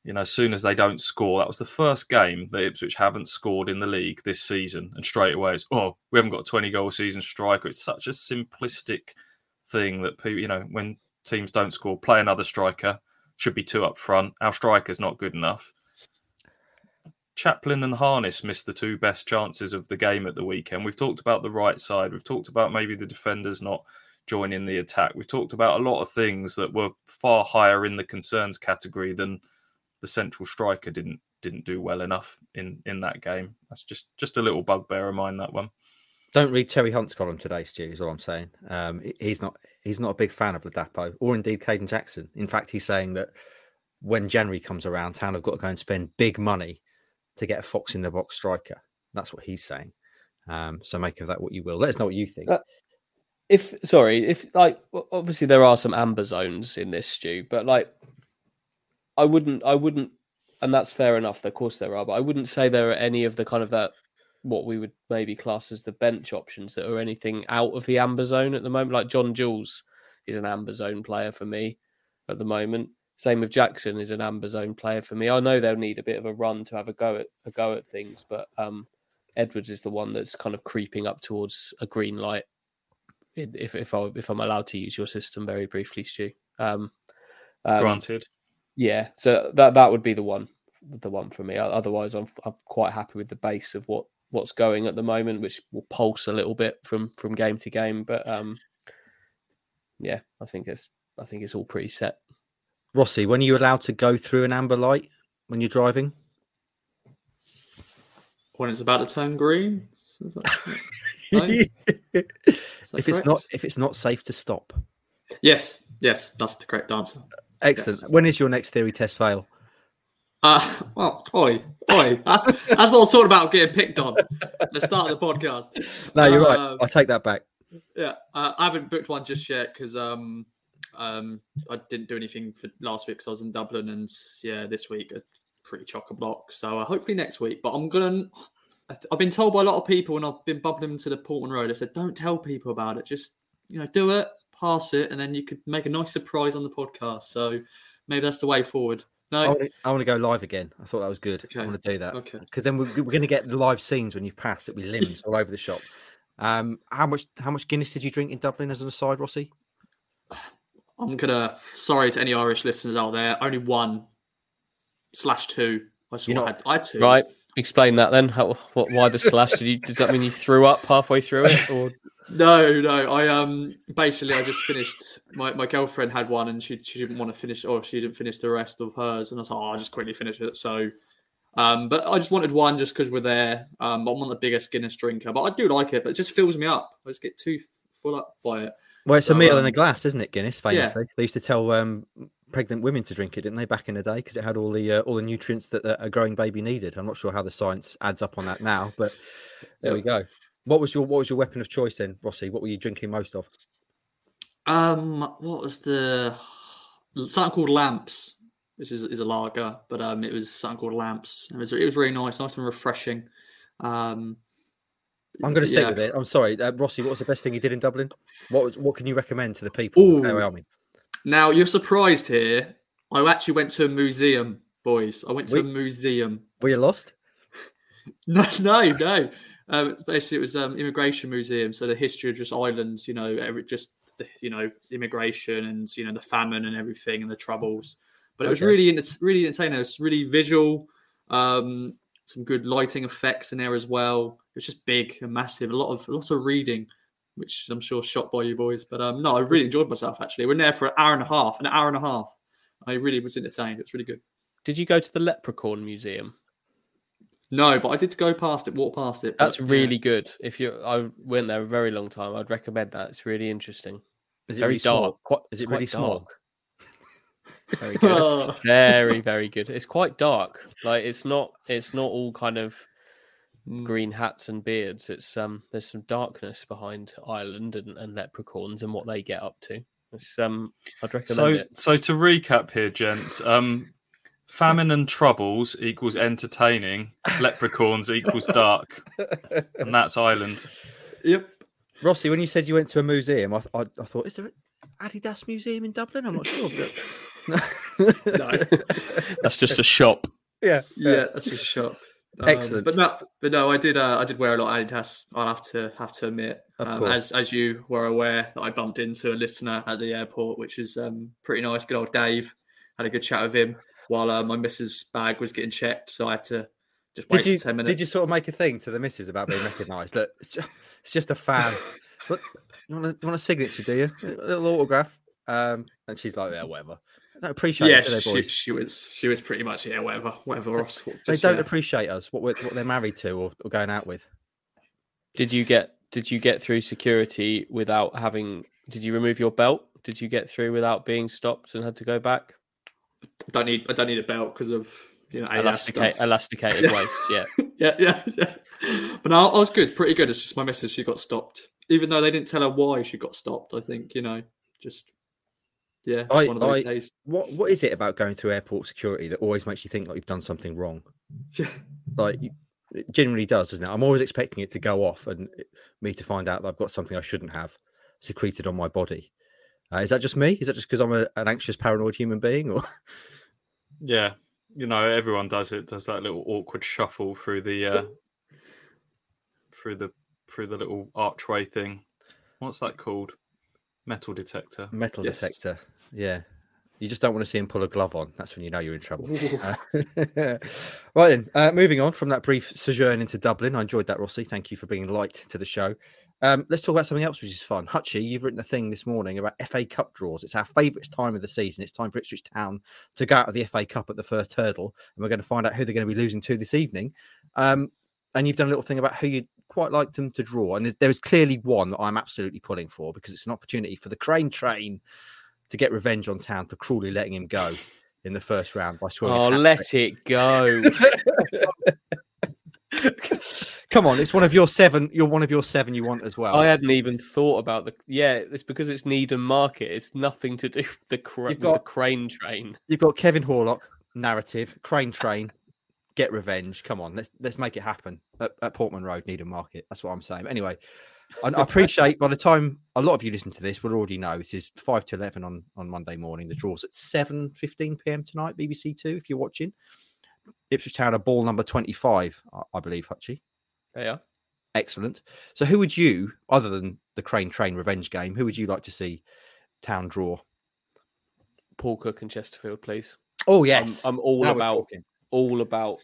you know, as soon as they don't score, that was the first game that Ipswich haven't scored in the league this season. And straight away it's, oh, we haven't got a 20 goal season striker. It's such a simplistic thing that people, you know, when teams don't score, play another striker, should be two up front. Our striker's not good enough. Chaplin and Harness missed the two best chances of the game at the weekend. We've talked about the right side. We've talked about maybe the defenders not joining the attack. We've talked about a lot of things that were far higher in the concerns category than the central striker didn't didn't do well enough in in that game. That's just just a little bugbear of mine that one. Don't read Terry Hunt's column today, Stu. Is all I'm saying. Um, he's not he's not a big fan of Ladapo or indeed Kayden Jackson. In fact, he's saying that when January comes around, Town have got to go and spend big money to get a fox in the box striker. That's what he's saying. Um, so make of that what you will. Let us know what you think. Uh, If sorry, if like obviously there are some amber zones in this stew, but like I wouldn't, I wouldn't, and that's fair enough. Of course there are, but I wouldn't say there are any of the kind of that what we would maybe class as the bench options that are anything out of the amber zone at the moment. Like John Jules is an amber zone player for me at the moment. Same with Jackson is an amber zone player for me. I know they'll need a bit of a run to have a go at a go at things, but um, Edwards is the one that's kind of creeping up towards a green light. If if I if I'm allowed to use your system very briefly, Stu. Um, um, Granted. Yeah, so that that would be the one, the one for me. Otherwise, I'm I'm quite happy with the base of what what's going at the moment, which will pulse a little bit from from game to game. But um, yeah, I think it's I think it's all pretty set. Rossi, when are you allowed to go through an amber light when you're driving? When it's about to turn green. Is that- No? is that if it's not if it's not safe to stop. Yes, yes, that's the correct answer. Excellent. Yes. When is your next theory test fail? Uh, well, oi, oi, that's, that's what I was talking about getting picked on. Let's start of the podcast. No, you're right. Um, I take that back. Yeah, uh, I haven't booked one just yet because um, um, I didn't do anything for last week because I was in Dublin, and yeah, this week a pretty chock a block. So uh, hopefully next week. But I'm gonna. I th- I've been told by a lot of people when I've been bumping into the Portman Road. I said, don't tell people about it. Just you know, do it, pass it, and then you could make a nice surprise on the podcast. So maybe that's the way forward. I No, want, to, I want to go live again. I thought that was good. I want to do that okay. because then we're, we're going to get the live scenes when you've passed it with limbs all over the shop. Um, how much how much Guinness did you drink in Dublin as an aside, Rossi? I'm gonna. Sorry to any Irish listeners out there. Only one slash two. I saw. You're I had, I had two. Right. Explain that then. How, what, why the slash? Did you? Does that mean you threw up halfway through it, or No, no. I um basically I just finished. My, my girlfriend had one and she she didn't want to finish, or she didn't finish the rest of hers, and I was like, oh, I'll just quickly finish it. So, um, but I just wanted one just because we're there. Um, I'm not the biggest Guinness drinker, but I do like it. But it just fills me up. I just get too full up by it. Well, it's So, a meal in a um, glass, isn't it? Guinness, yeah. famously. They used to tell um, pregnant women to drink it, didn't they, back in the day, because it had all the uh, all the nutrients that a growing baby needed. I'm not sure how the science adds up on that now, but there we go. What was your what was your weapon of choice then, Rossi? What were you drinking most of? Um, what was the something called Lamps? This is, is a lager, but um, it was something called Lamps. It was it was really nice, nice and refreshing. Um, I'm going to stick yeah. with it. I'm sorry, uh, Rossi. What was the best thing you did in Dublin? What was, what can you recommend to the people? Ooh. I mean, Now you're surprised here. I actually went to a museum, boys. I went to We- a museum. were you lost? No, no, no. Um, basically, it was um immigration museum. So the history of just islands, you know, every just the, you know immigration and you know the famine and everything and the troubles. But it was Okay. really it's really entertaining. It's really visual. Um, some good lighting effects in there as well. It was just big and massive. A lot of a lot of reading, which I'm sure shot by you boys. But um, no, I really enjoyed myself. Actually, we're there for an hour and a half. An hour and a half. I really was entertained. It's really good. did you go to the Leprechaun Museum? No, but I did go past it, walk past it. but That's yeah. really good. If you, I went there a very long time. I'd recommend that. It's really interesting. Is it very really dark. small? Quite, Is it really quite small? dark. Very good. Oh. very very good. It's quite dark. Like it's not. It's not all kind of Mm. green hats and beards. It's um. There's some darkness behind Ireland and, and leprechauns and what they get up to. It's um. I'd recommend So, it. so to recap here, gents, um, famine and troubles equals entertaining. Leprechauns equals dark, and that's Ireland. Yep. Rossi, when you said you went to a museum, I, I, I thought, is there an Adidas museum in Dublin? I'm not sure. but- No. That's just a shop. yeah, Yeah, that's just a shop. Um, Excellent. but no, but no, I did. Uh, I did wear a lot of Adidas. I'll have to have to admit, um, as as you were aware, that I bumped into a listener at the airport, which is um, pretty nice. Good old Dave. Had a good chat with him while uh, my missus' bag was getting checked, so I had to just wait Did you for ten minutes. did you sort of make a thing to the missus about being recognised? Look, it's just, it's just a fan. But you want, a, you want a signature, do you? A little autograph. Um, and she's like, yeah, whatever. They don't appreciate yeah, it, she, she was she was pretty much yeah, whatever, whatever. Ross, they don't yeah. appreciate us, what we're, what they're married to or, or going out with. Did you get? Did you get through security without having? Did you remove your belt? Did you get through without being stopped and had to go back? I don't need I don't need a belt because of you know Elasticate, stuff. elasticated waist. Yeah. yeah, yeah, yeah. But no, I was good, pretty good. It's just my missus, she got stopped. Even though they didn't tell her why she got stopped, I think, you know, just yeah, I- one of those I- days. What what is it about going through airport security that always makes you think like you've done something wrong? Yeah. Like it genuinely does, doesn't it? I'm always expecting it to go off and me to find out that I've got something I shouldn't have secreted on my body. Uh, is that just me? Is that just because I'm a, an anxious, paranoid human being? Or Yeah, you know, everyone does it. Does that little awkward shuffle through the uh, through the through the little archway thing. What's that called? Metal detector. metal Yes. detector? Yeah. You just don't want to see him pull a glove on. That's when you know you're in trouble. Uh, right then, uh, moving on from that brief sojourn into Dublin. I enjoyed that, Rossi. Thank you for bringing light to the show. Um, let's talk about something else, which is fun. Hutchie, you've written a thing this morning about FA Cup draws. It's our favourite time of the season. It's time for Ipswich Town to go out of the FA Cup at the first hurdle, and we're going to find out who they're going to be losing to this evening. Um, and you've done a little thing about who you'd quite like them to draw, and there is clearly one that I'm absolutely pulling for because it's an opportunity for the Crane Train to get revenge on Town for cruelly letting him go in the first round by scoring. Oh, let it go. Come on, it's one of your seven. You're one of your seven you want as well. I hadn't even thought about the. Yeah, it's because it's Needham Market. It's nothing to do with the, cra- got- the crane train. You've got Kevin Horlock narrative, Crane Train, get revenge. Come on, let's let's make it happen at, at Portman Road, Needham Market. That's what I'm saying. Anyway, I, I appreciate by the time a lot of you listen to this, we'll already know it is five to eleven on on Monday morning. The draws at seven fifteen p.m. tonight, BBC Two. If you're watching, Ipswich Town are ball number twenty five, I, I believe, Hutchie. They are. Excellent. So, who would you, other than the Crane Train revenge game, who would you like to see Town draw? Paul Cook and Chesterfield, please. Oh I'm, I'm all Now about all about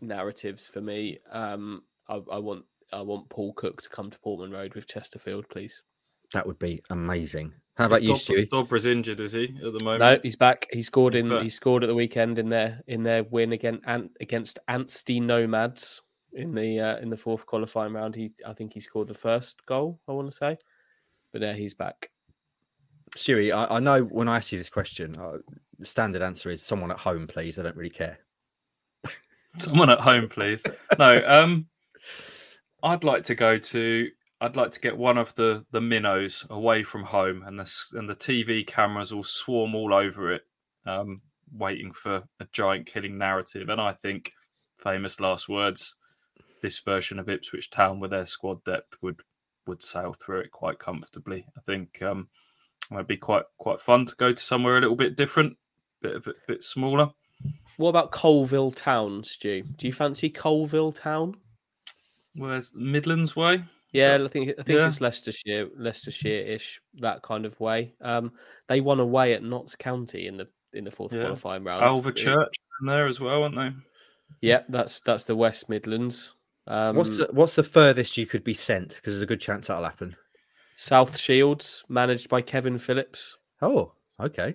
narratives for me. Um, I, I want I want Paul Cook to come to Portman Road with Chesterfield, please. That would be amazing. How about Is you, Dob- Stewie? Dobra's injured, is he at the moment? No, he's back. He scored in. He scored at the weekend in their in their win again Ant, against Anstey Nomads in the uh, in the fourth qualifying round. He I think he scored the first goal. I want to say, but there he's back. Stewie, I, I know when I ask you this question, uh, the standard answer is someone at home, please. I don't really care. Someone at home, please. No, um, I'd like to go to. I'd like to get one of the the minnows away from home, and the and the TV cameras will swarm all over it, um, waiting for a giant killing narrative. And I think, famous last words, this version of Ipswich Town with their squad depth would would sail through it quite comfortably. I think um, it might be quite quite fun to go to somewhere a little bit different, bit of bit, bit smaller. What about Coalville Town, Stu? Do you fancy Coalville Town? Where's Midlands way? Yeah, I think I think yeah. it's Leicestershire, Leicestershire-ish, that kind of way. Um, they won away at Notts County in the in the fourth Yeah. qualifying round. Alvechurch in there as well, aren't they? Yeah, that's that's the West Midlands. Um, what's the, what's the furthest you could be sent? Because there's a good chance that'll happen. South Shields, managed by Kevin Phillips. Oh, okay,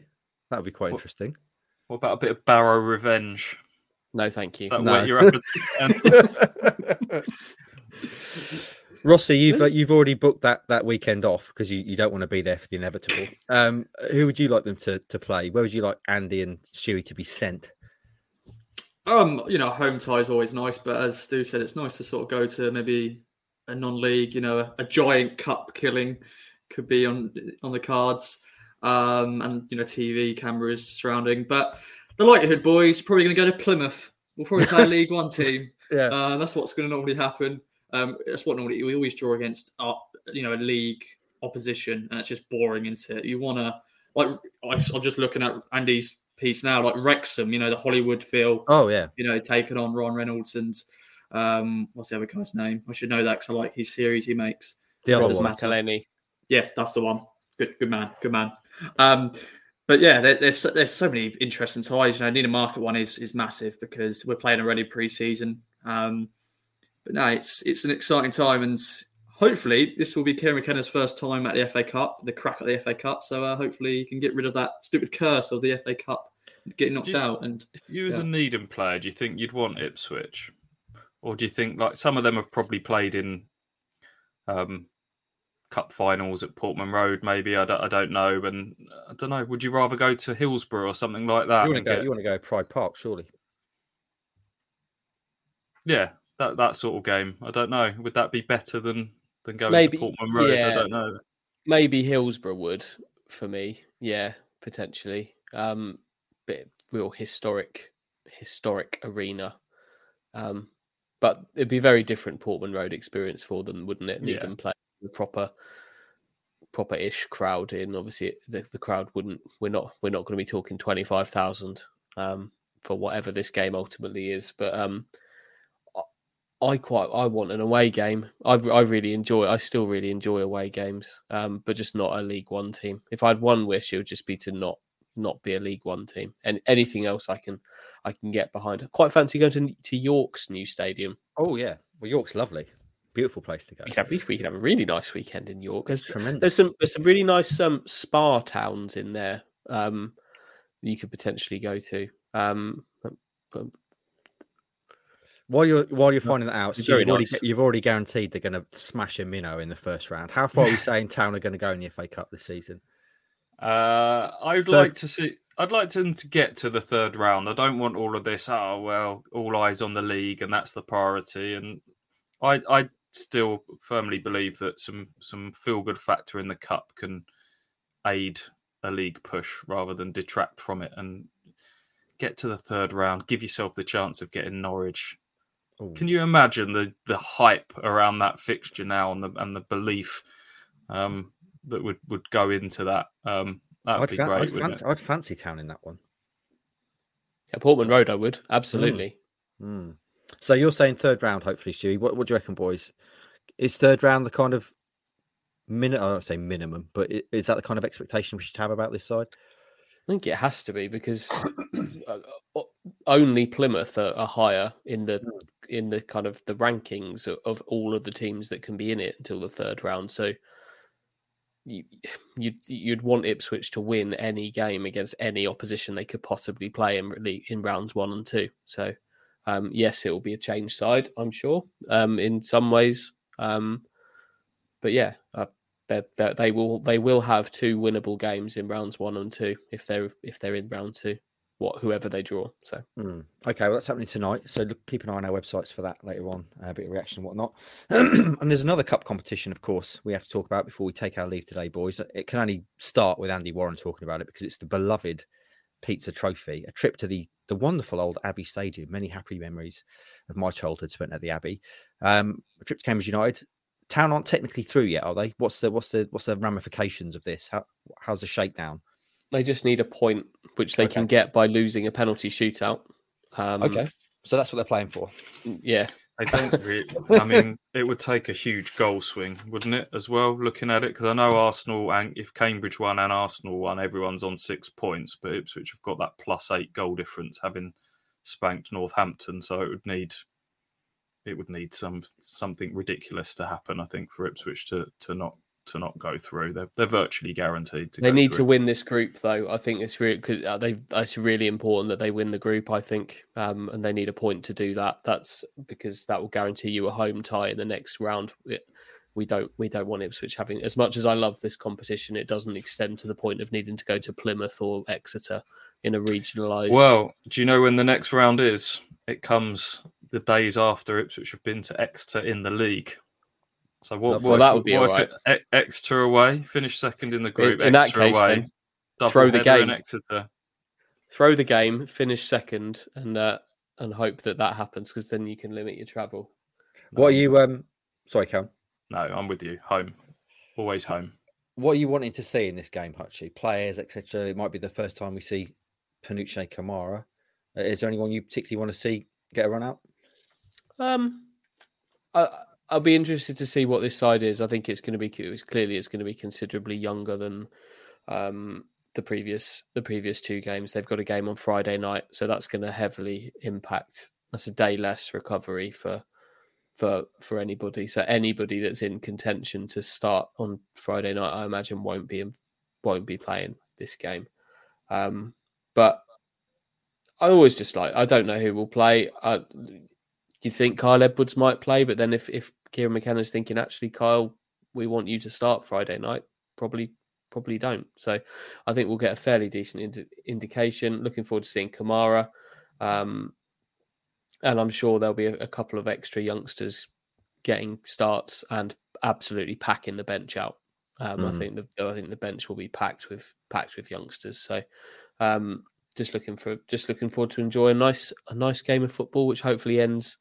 that would be quite What- interesting. What about a bit of Barrow revenge? No, thank you. Is that No. whet your appetite? Rossi, you've uh, you've already booked that that weekend off because you, you don't want to be there for the inevitable. Um, who would you like them to to play? Where would you like Andy and Stewie to be sent? Um, you know, home tie is always nice, but as Stu said, it's nice to sort of go to maybe a non-league. You know, a, a giant cup killing could be on on the cards, um, and you know, TV cameras surrounding. But the likelihood, boys, probably going to go to Plymouth. We'll probably play a League One team. Yeah, Uh, that's what's going to normally happen. Um, that's what normally we always draw against. Uh, you know, a league opposition, and it's just boring, isn't it? You want to like. I- I'm just looking at Andy's piece now, like Wrexham. You know, the Hollywood feel oh yeah, you know, taking on Ron Reynolds and um, what's the other guy's name? I should know that because I like his series he makes. the other one. matter. McElhenney. Yes, that's the one. Good, good man, good man. Um, but yeah, there, there's so- there's so many interesting ties. You know, Needham Market one is is massive because we're playing already pre-season. Um, but no, it's it's an exciting time, and hopefully this will be Kieran McKenna's first time at the FA Cup, the crack at the FA Cup. So uh, hopefully he can get rid of that stupid curse of the FA Cup, getting knocked you- out, and If you as Yeah. a Needham player, do you think you'd want Ipswich, or do you think like some of them have probably played in um, cup finals at Portman Road? Maybe I don't, I don't know, and I don't know. Would you rather go to Hillsborough or something like that? You want to go? get- You want to go Pride Park, surely? yeah, that that sort of game. I don't know. Would that be better than than going Maybe, to Portman Road? yeah. I don't know. Maybe Hillsborough would for me. Yeah, potentially. Um, bit real historic, historic arena. Um, but it'd be a very different Portman Road experience for them, wouldn't it? Yeah. Needham play a proper, proper-ish crowd in. Obviously, the, the crowd wouldn't. We're not. We're not going to be talking twenty-five thousand um, for whatever this game ultimately is. But um, I- I quite I want an away game. I I really enjoy. I still really enjoy away games. Um, but just not a League One team. If I had one wish, it would just be to not not be a League One team. And anything else I can I can get behind. Quite fancy going to to York's new stadium. Oh yeah, well York's lovely, beautiful place to go. We could have, we could have a really nice weekend in York. There's, Tremendous. there's some there's some really nice um spa towns in there. Um, that you could potentially go to. Um, While you're while you're finding that out, It's so you've, very already, nice. you've already guaranteed they're going to smash a minnow in the first round. How far are we saying Town are going to go in the FA Cup this season? Uh, I'd Third- like to see. I'd like them to get to the third round. I don't want all of this. Oh well, all eyes on the league, and that's the priority. And I, I still firmly believe that some some feel good factor in the cup can aid a league push rather than detract from it. And get to the third round. Give yourself the chance of getting Norwich. Ooh. Can you imagine the the hype around that fixture now and the and the belief um, that would would go into that? Um, that would I'd, be fan- great. I'd, fancy, it? I'd fancy Town in that one. at Portman Road, I would absolutely. Mm. So you're saying third round, hopefully, Stewie. What, what do you reckon, boys? Is third round the kind of minute? I don't say minimum, but is that the kind of expectation we should have about this side? I think it has to be because uh, uh, only Plymouth are, are higher in the in the kind of the rankings of, of all of the teams that can be in it until the third round. So you you'd, you'd want Ipswich to win any game against any opposition they could possibly play in really in rounds one and two. So um, yes, it will be a change side, I'm sure, um, in some ways. Um, but yeah, uh, they they they will they will have two winnable games in rounds one and two if they're if they're in round two, what whoever they draw. So Hmm. Okay, well, that's happening tonight. So look, keep an eye on our websites for that later on, a bit of reaction and whatnot. and there's another cup competition, of course, we have to talk about before we take our leave today, boys. It can only start with Andy Warren talking about it because it's the beloved pizza trophy, a trip to the the wonderful old Abbey Stadium. Many happy memories of my childhood spent at the Abbey. Um, a trip to Cambridge United. Town aren't technically through yet, are they? What's the what's the what's the ramifications of this? How how's the shakedown? They just need a point which they can get by losing a penalty shootout. Um, Okay, so that's what they're playing for. Yeah, I don't really. I mean, it would take a huge goal swing, wouldn't it? As well, looking at it, because I know Arsenal and if Cambridge won and Arsenal won, everyone's on six points, but Ipswich have got that plus eight goal difference, having spanked Northampton. So it would need, it would need some something ridiculous to happen, I think, for Ipswich to to not to not go through. They're they're virtually guaranteed to. they need to win this group though. I think it's really because uh, they it's really important that they win the group. I think, um, and they need a point to do that. That's because that will guarantee you a home tie in the next round. It, we don't we don't want Ipswich having as much as I love this competition. It doesn't extend to the point of needing to go to Plymouth or Exeter in a regionalised. Well, do you know when the next round is? It comes the days after Ipswich have been to Exeter in the league. So what? Well, what that would be what if it- Exeter away, finish second in the group. in that case, away, then, throw the game. Exeter. throw the game, finish second, and uh, and hope that that happens because then you can limit your travel. What are you? Um, sorry, Cam. No, I'm with you. Home, always home. What are you wanting to see in this game, Hutchie? Players, etc. It might be the first time we see Panutche Camara. Uh, Is there anyone you particularly want to see get a run out? Um, I, I'll be interested to see what this side is. I think it's going to be it's clearly it's going to be considerably younger than um, the previous the previous two games. They've got a game on Friday night, so that's going to heavily impact. That's a day less recovery for for for anybody. So anybody that's in contention to start on Friday night, I imagine won't be won't be playing this game. Um, but I always just like I don't know who will play. I, you think Kyle Edwards might play, but then if if Kieran McKenna's thinking actually Kyle, we want you to start Friday night, probably probably don't. So I think we'll get a fairly decent indi- indication. Looking forward to seeing Camara, um, and I'm sure there'll be a, a couple of extra youngsters getting starts and absolutely packing the bench out. Um, I Mhm. think the I think the bench will be packed with packed with youngsters. So um, just looking for just looking forward to enjoy a nice a nice game of football, which hopefully ends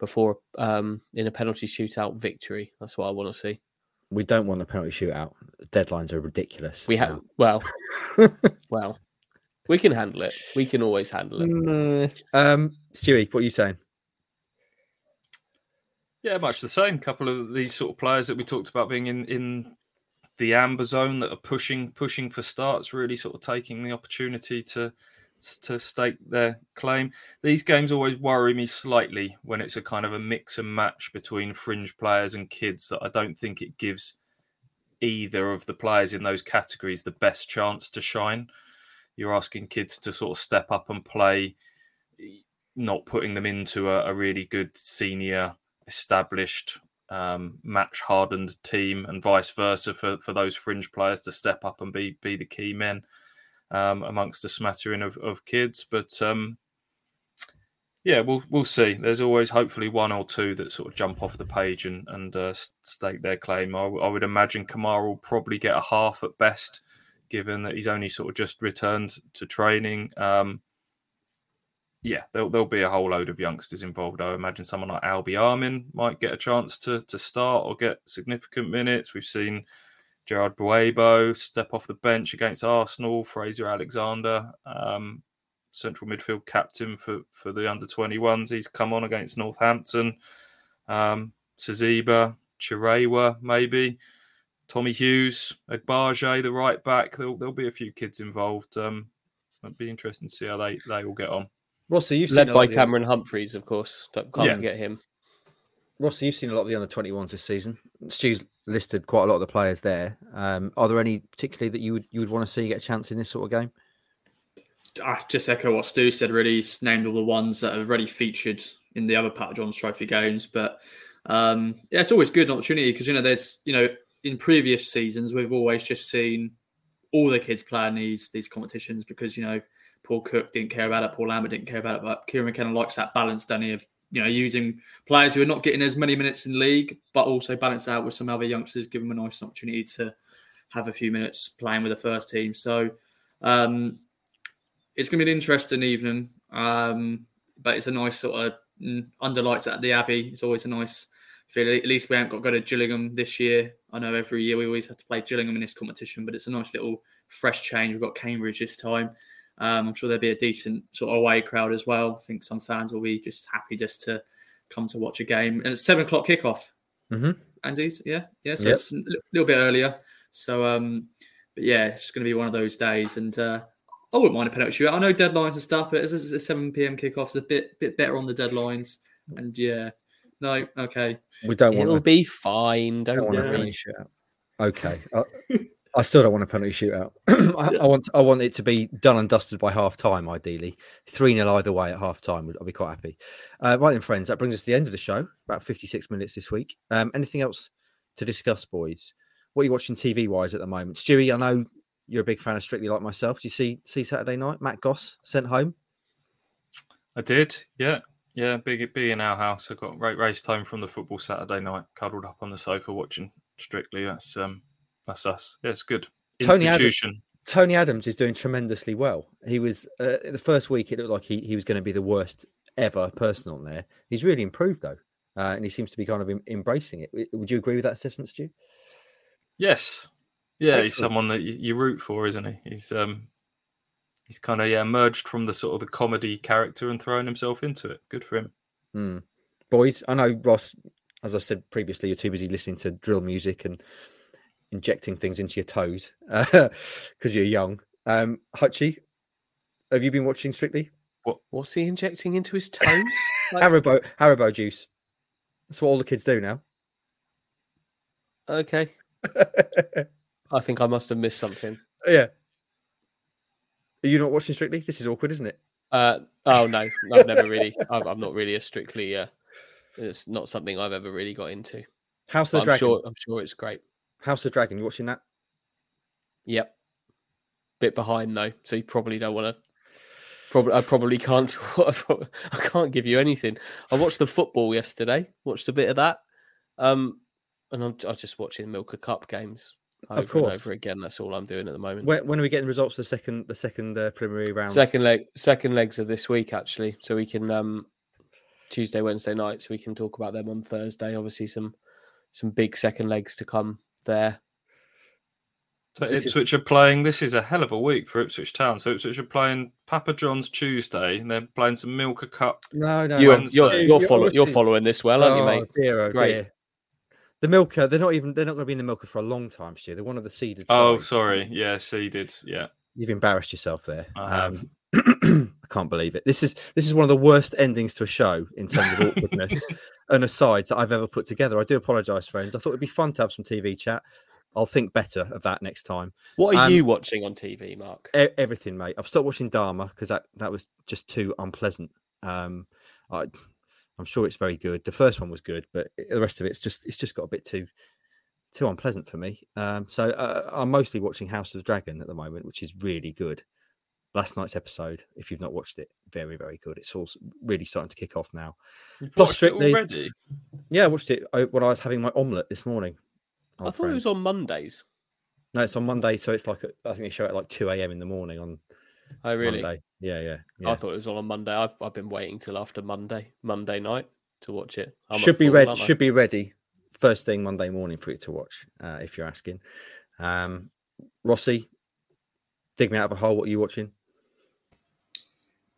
before um, in a penalty shootout victory. That's what I want to see. We don't want a penalty shootout. Deadlines are ridiculous. We have well, well, we can handle it. We can always handle it. Um, Stewie, what are you saying? Yeah, much the same. couple of these sort of players that we talked about being in in the amber zone that are pushing pushing for starts, really sort of taking the opportunity to to stake their claim. These games always worry me slightly when it's a kind of a mix and match between fringe players and kids that I don't think it gives either of the players in those categories the best chance to shine. You're asking kids to sort of step up and play, not putting them into a, a really good senior, established, um, match hardened team, and vice versa for, for those fringe players to step up and be be the key men um, amongst a smattering of, of kids. But um, yeah, we'll we'll see. There's always hopefully one or two that sort of jump off the page and and uh, stake their claim. I, I, would imagine Camara will probably get a half at best, given that he's only sort of just returned to training. Um, yeah, there'll, there'll be a whole load of youngsters involved. I imagine someone like Albi Armin might get a chance to to start or get significant minutes. We've seen Gerard Buabo step off the bench against Arsenal. Fraser Alexander, um, central midfield captain for, for the under 21s. He's come on against Northampton. Um, Siziba, Chirewa, maybe. Tommy Hughes, Agbaje, the right back. There'll, there'll be a few kids involved. Um, it'd be interesting to see how they, they all get on. Rossi, you've led by Cameron Humphreys, of course. Can't yeah. forget him. Rossi, you've seen a lot of the under 21s this season. Stu's listed quite a lot of the players there. Um, are there any particularly that you would you would want to see get a chance in this sort of game? I just echo what Stu said. Really, he's named all the ones that have already featured in the other Papa John's Trophy games. But um, yeah, it's always good an opportunity because you know there's you know in previous seasons we've always just seen all the kids playing these these competitions because you know Paul Cook didn't care about it, Paul Lambert didn't care about it, but Kieran McKenna likes that balance, doesn't he? Of you know using players who are not getting as many minutes in league, but also balance out with some other youngsters, give them a nice opportunity to have a few minutes playing with the first team. So. Um, it's going to be an interesting evening. Um, but it's a nice sort of mm, under lights at the Abbey. It's always a nice feeling. At least we haven't got to go to Gillingham this year. I know every year we always have to play Gillingham in this competition, but it's a nice little fresh change. We've got Cambridge this time. Um, I'm sure there'll be a decent sort of away crowd as well. I think some fans will be just happy just to come to watch a game. And it's seven o'clock kickoff. Mm-hmm. Andy's, yeah, yeah. So yep. it's a little bit earlier. So, um, but yeah, it's going to be one of those days. And uh, I wouldn't mind a penalty shootout. I know deadlines and stuff, but as a 7 p.m. kickoff is a bit bit better on the deadlines. And yeah, no, okay. We don't want. It'll a, be fine. Don't, don't want a penalty shootout. Okay. I, I, still don't want a penalty shootout. I, I, want I want it to be done and dusted by half time, ideally. 3 0 either way at half time. I'll be quite happy. Uh, right then, friends, that brings us to the end of the show. About 56 minutes this week. Um, anything else to discuss, boys? What are you watching TV wise at the moment? Stewie, I know you're a big fan of Strictly like myself. Do you see see Saturday night? Matt Goss sent home. I did. Yeah, yeah. Big big in our house. I got right raced home from the football Saturday night, cuddled up on the sofa watching Strictly. That's um that's us. Yeah, it's good. Tony Institution. Adams, Tony Adams is doing tremendously well. He was uh, the first week. It looked like he, he was going to be the worst ever person on there. He's really improved though, uh, and he seems to be kind of em- embracing it. Would you agree with that assessment, Stu? Yes, yeah, Excellent. he's someone that you, you, root for, isn't he? He's um, he's kind of yeah emerged from the sort of the comedy character and thrown himself into it. Good for him. Mm. Boys, I know Ross, as I said previously, you're too busy listening to drill music and injecting things into your toes because uh, you're young. Um, Hutchie, have you been watching Strictly? What? What's he injecting into his toes? like... Haribo, Haribo juice. That's what all the kids do now. Okay. I think I must have missed something. Yeah. Are you not watching Strictly? This is awkward, isn't it? Uh, oh no, I've never really. I'm, I'm not really a Strictly. Uh, it's not something I've ever really got into. House of the Dragon. I'm sure, I'm sure it's great. House of Dragon. You watching that? Yep. Bit behind though, so you probably don't want to. Probably, I probably can't. I can't give you anything. I watched the football yesterday. Watched a bit of that. Um, and I'm, I'm just watching Milka Cup games over of course. and over again. That's all I'm doing at the moment. When, when are we getting results for the second the second uh, preliminary round? Second leg, second legs of this week actually, so we can um Tuesday, Wednesday nights. So we can talk about them on Thursday. Obviously, some some big second legs to come there. So this Ipswich is... are playing. This is a hell of a week for Ipswich Town. So Ipswich are playing Papa John's Tuesday, and they're playing some Milka Cup. No, no, you, are you're, you're, you're, follow, you're following this well, aren't oh, you, mate? Dear, oh, Great. Dear. The Milker, they're not even they're not going to be in the Milker for a long time, Stu. They're one of the seeded. Oh, sides. sorry. Yeah, seeded. Yeah. You've embarrassed yourself there. I have. Um, I can't believe it. This is this is one of the worst endings to a show in terms of awkwardness and asides that I've ever put together. I do apologise, friends. I thought it'd be fun to have some TV chat. I'll think better of that next time. What are Um, you watching on TV, Mark? E- everything, mate. I've stopped watching Dahmer because that that was just too unpleasant. Um, I, I'm sure it's very good. The first one was good, but the rest of it's just it's just got a bit too too unpleasant for me. Um, so uh, I'm mostly watching House of the Dragon at the moment, which is really good. Last night's episode, if you've not watched it, very very good. It's all really starting to kick off now. You've Plus watched it Strictly- already. Yeah, I watched it uh, when I was having my omelette this morning. I thought it was on Mondays. No, it's on Monday, so it's like I think they show it at like two a.m. in the morning on Oh, really? Monday. Yeah, yeah, yeah. I thought it was on a Monday. I've I've been waiting till after Monday, Monday night, to watch it. I'm should be ready. Should be ready first thing Monday morning for you to watch, uh, if you're asking. Um, Rossi, dig me out of a hole. What are you watching?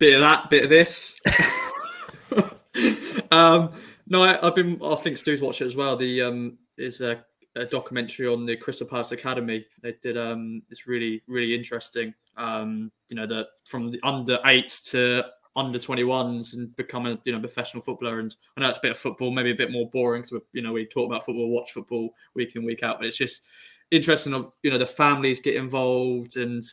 Bit of that, bit of this. um, no, I, I've been. I think Stu's watched it as well. The um is a, a documentary on the Crystal Palace Academy. They did um. It's really really interesting. Um, you know that from the under eights to under 21s and become a you know professional footballer and I know it's a bit of football maybe a bit more boring because you know we talk about football watch football week in week out but it's just interesting of you know the families get involved and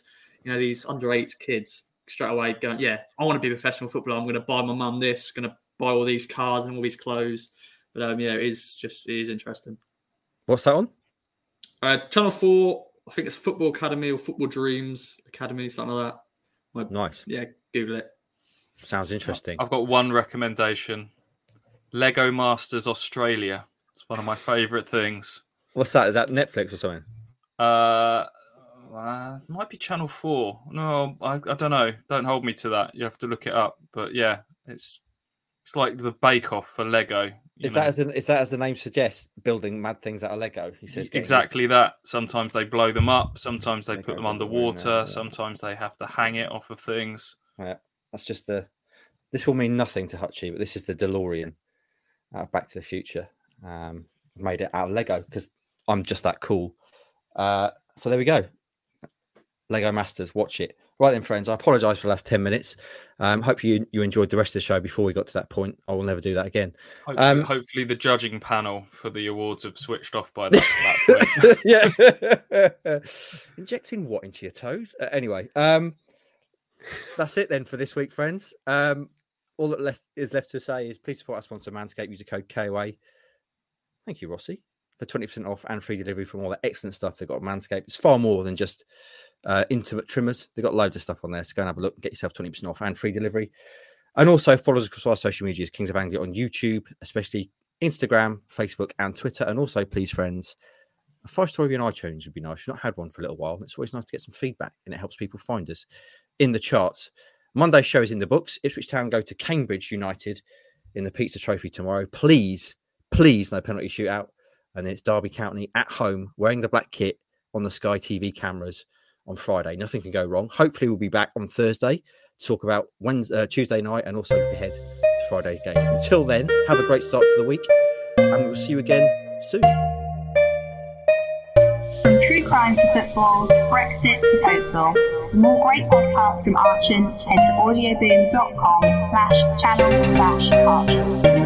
you know these under eight kids straight away going yeah I want to be a professional footballer I'm going to buy my mum this going to buy all these cars and all these clothes but um yeah it is just it is interesting What's that on? uh, Channel 4 I think it's Football Academy or Football Dreams Academy something like that Nice. yeah Google it Sounds interesting. I've got one recommendation Lego Masters Australia. It's one of my favourite things. What's that? Is that Netflix or something? Uh, uh, might be Channel 4. No, I, I don't know. Don't hold me to that. You have to look it up. But yeah, it's it's like the Bake Off for Lego. you Is know. that as an, is that as the name suggests? Building mad things out of Lego. He says exactly that. Sometimes they blow them up. Sometimes they They put them underwater. yeah. Sometimes they have to hang it off of things. Yeah, that's just the. This will mean nothing to Hutchie, but this is the DeLorean out of Back to the Future. Um, made it out of Lego because I'm just that cool. Uh, so there we go. Lego Masters, watch it. Right then, friends. I apologise for the last ten minutes. Um, hope you you enjoyed the rest of the show before we got to that point. I will never do that again. Hopefully, Um, hopefully the judging panel for the awards have switched off by that, that point. yeah. Injecting what into your toes? Uh, anyway, um, that's it then for this week, friends. Um, all that left is left to say is please support our sponsor Manscaped. Use the code KOA. Thank you, Rossi, for twenty percent off and free delivery from all the excellent stuff they've got Manscaped. It's far more than just uh, intimate trimmers. They've got loads of stuff on there. So go and have a look get yourself twenty percent off and free delivery. And also follow us across our social medias, Kings of Anglia on YouTube, especially Instagram, Facebook, and Twitter. And also, please, friends, a five star review on iTunes would be nice. We've not had one for a little while. It's always nice to get some feedback and it helps people find us in the charts. Monday's show is in the books. Ipswich Town go to Cambridge United in the Pizza Trophy tomorrow. Please, please, no penalty shootout. And it's Derby County at home wearing the black kit on the Sky TV cameras on Friday. Nothing can go wrong. Hopefully, we'll be back on Thursday to talk about Wednesday, uh, Tuesday night and also look ahead to Friday's game. Until then, have a great start to the week and we'll see you again soon. From true crime to football, Brexit to. For more great podcasts from Archon, head to audioboom.com slash channel slash Archon.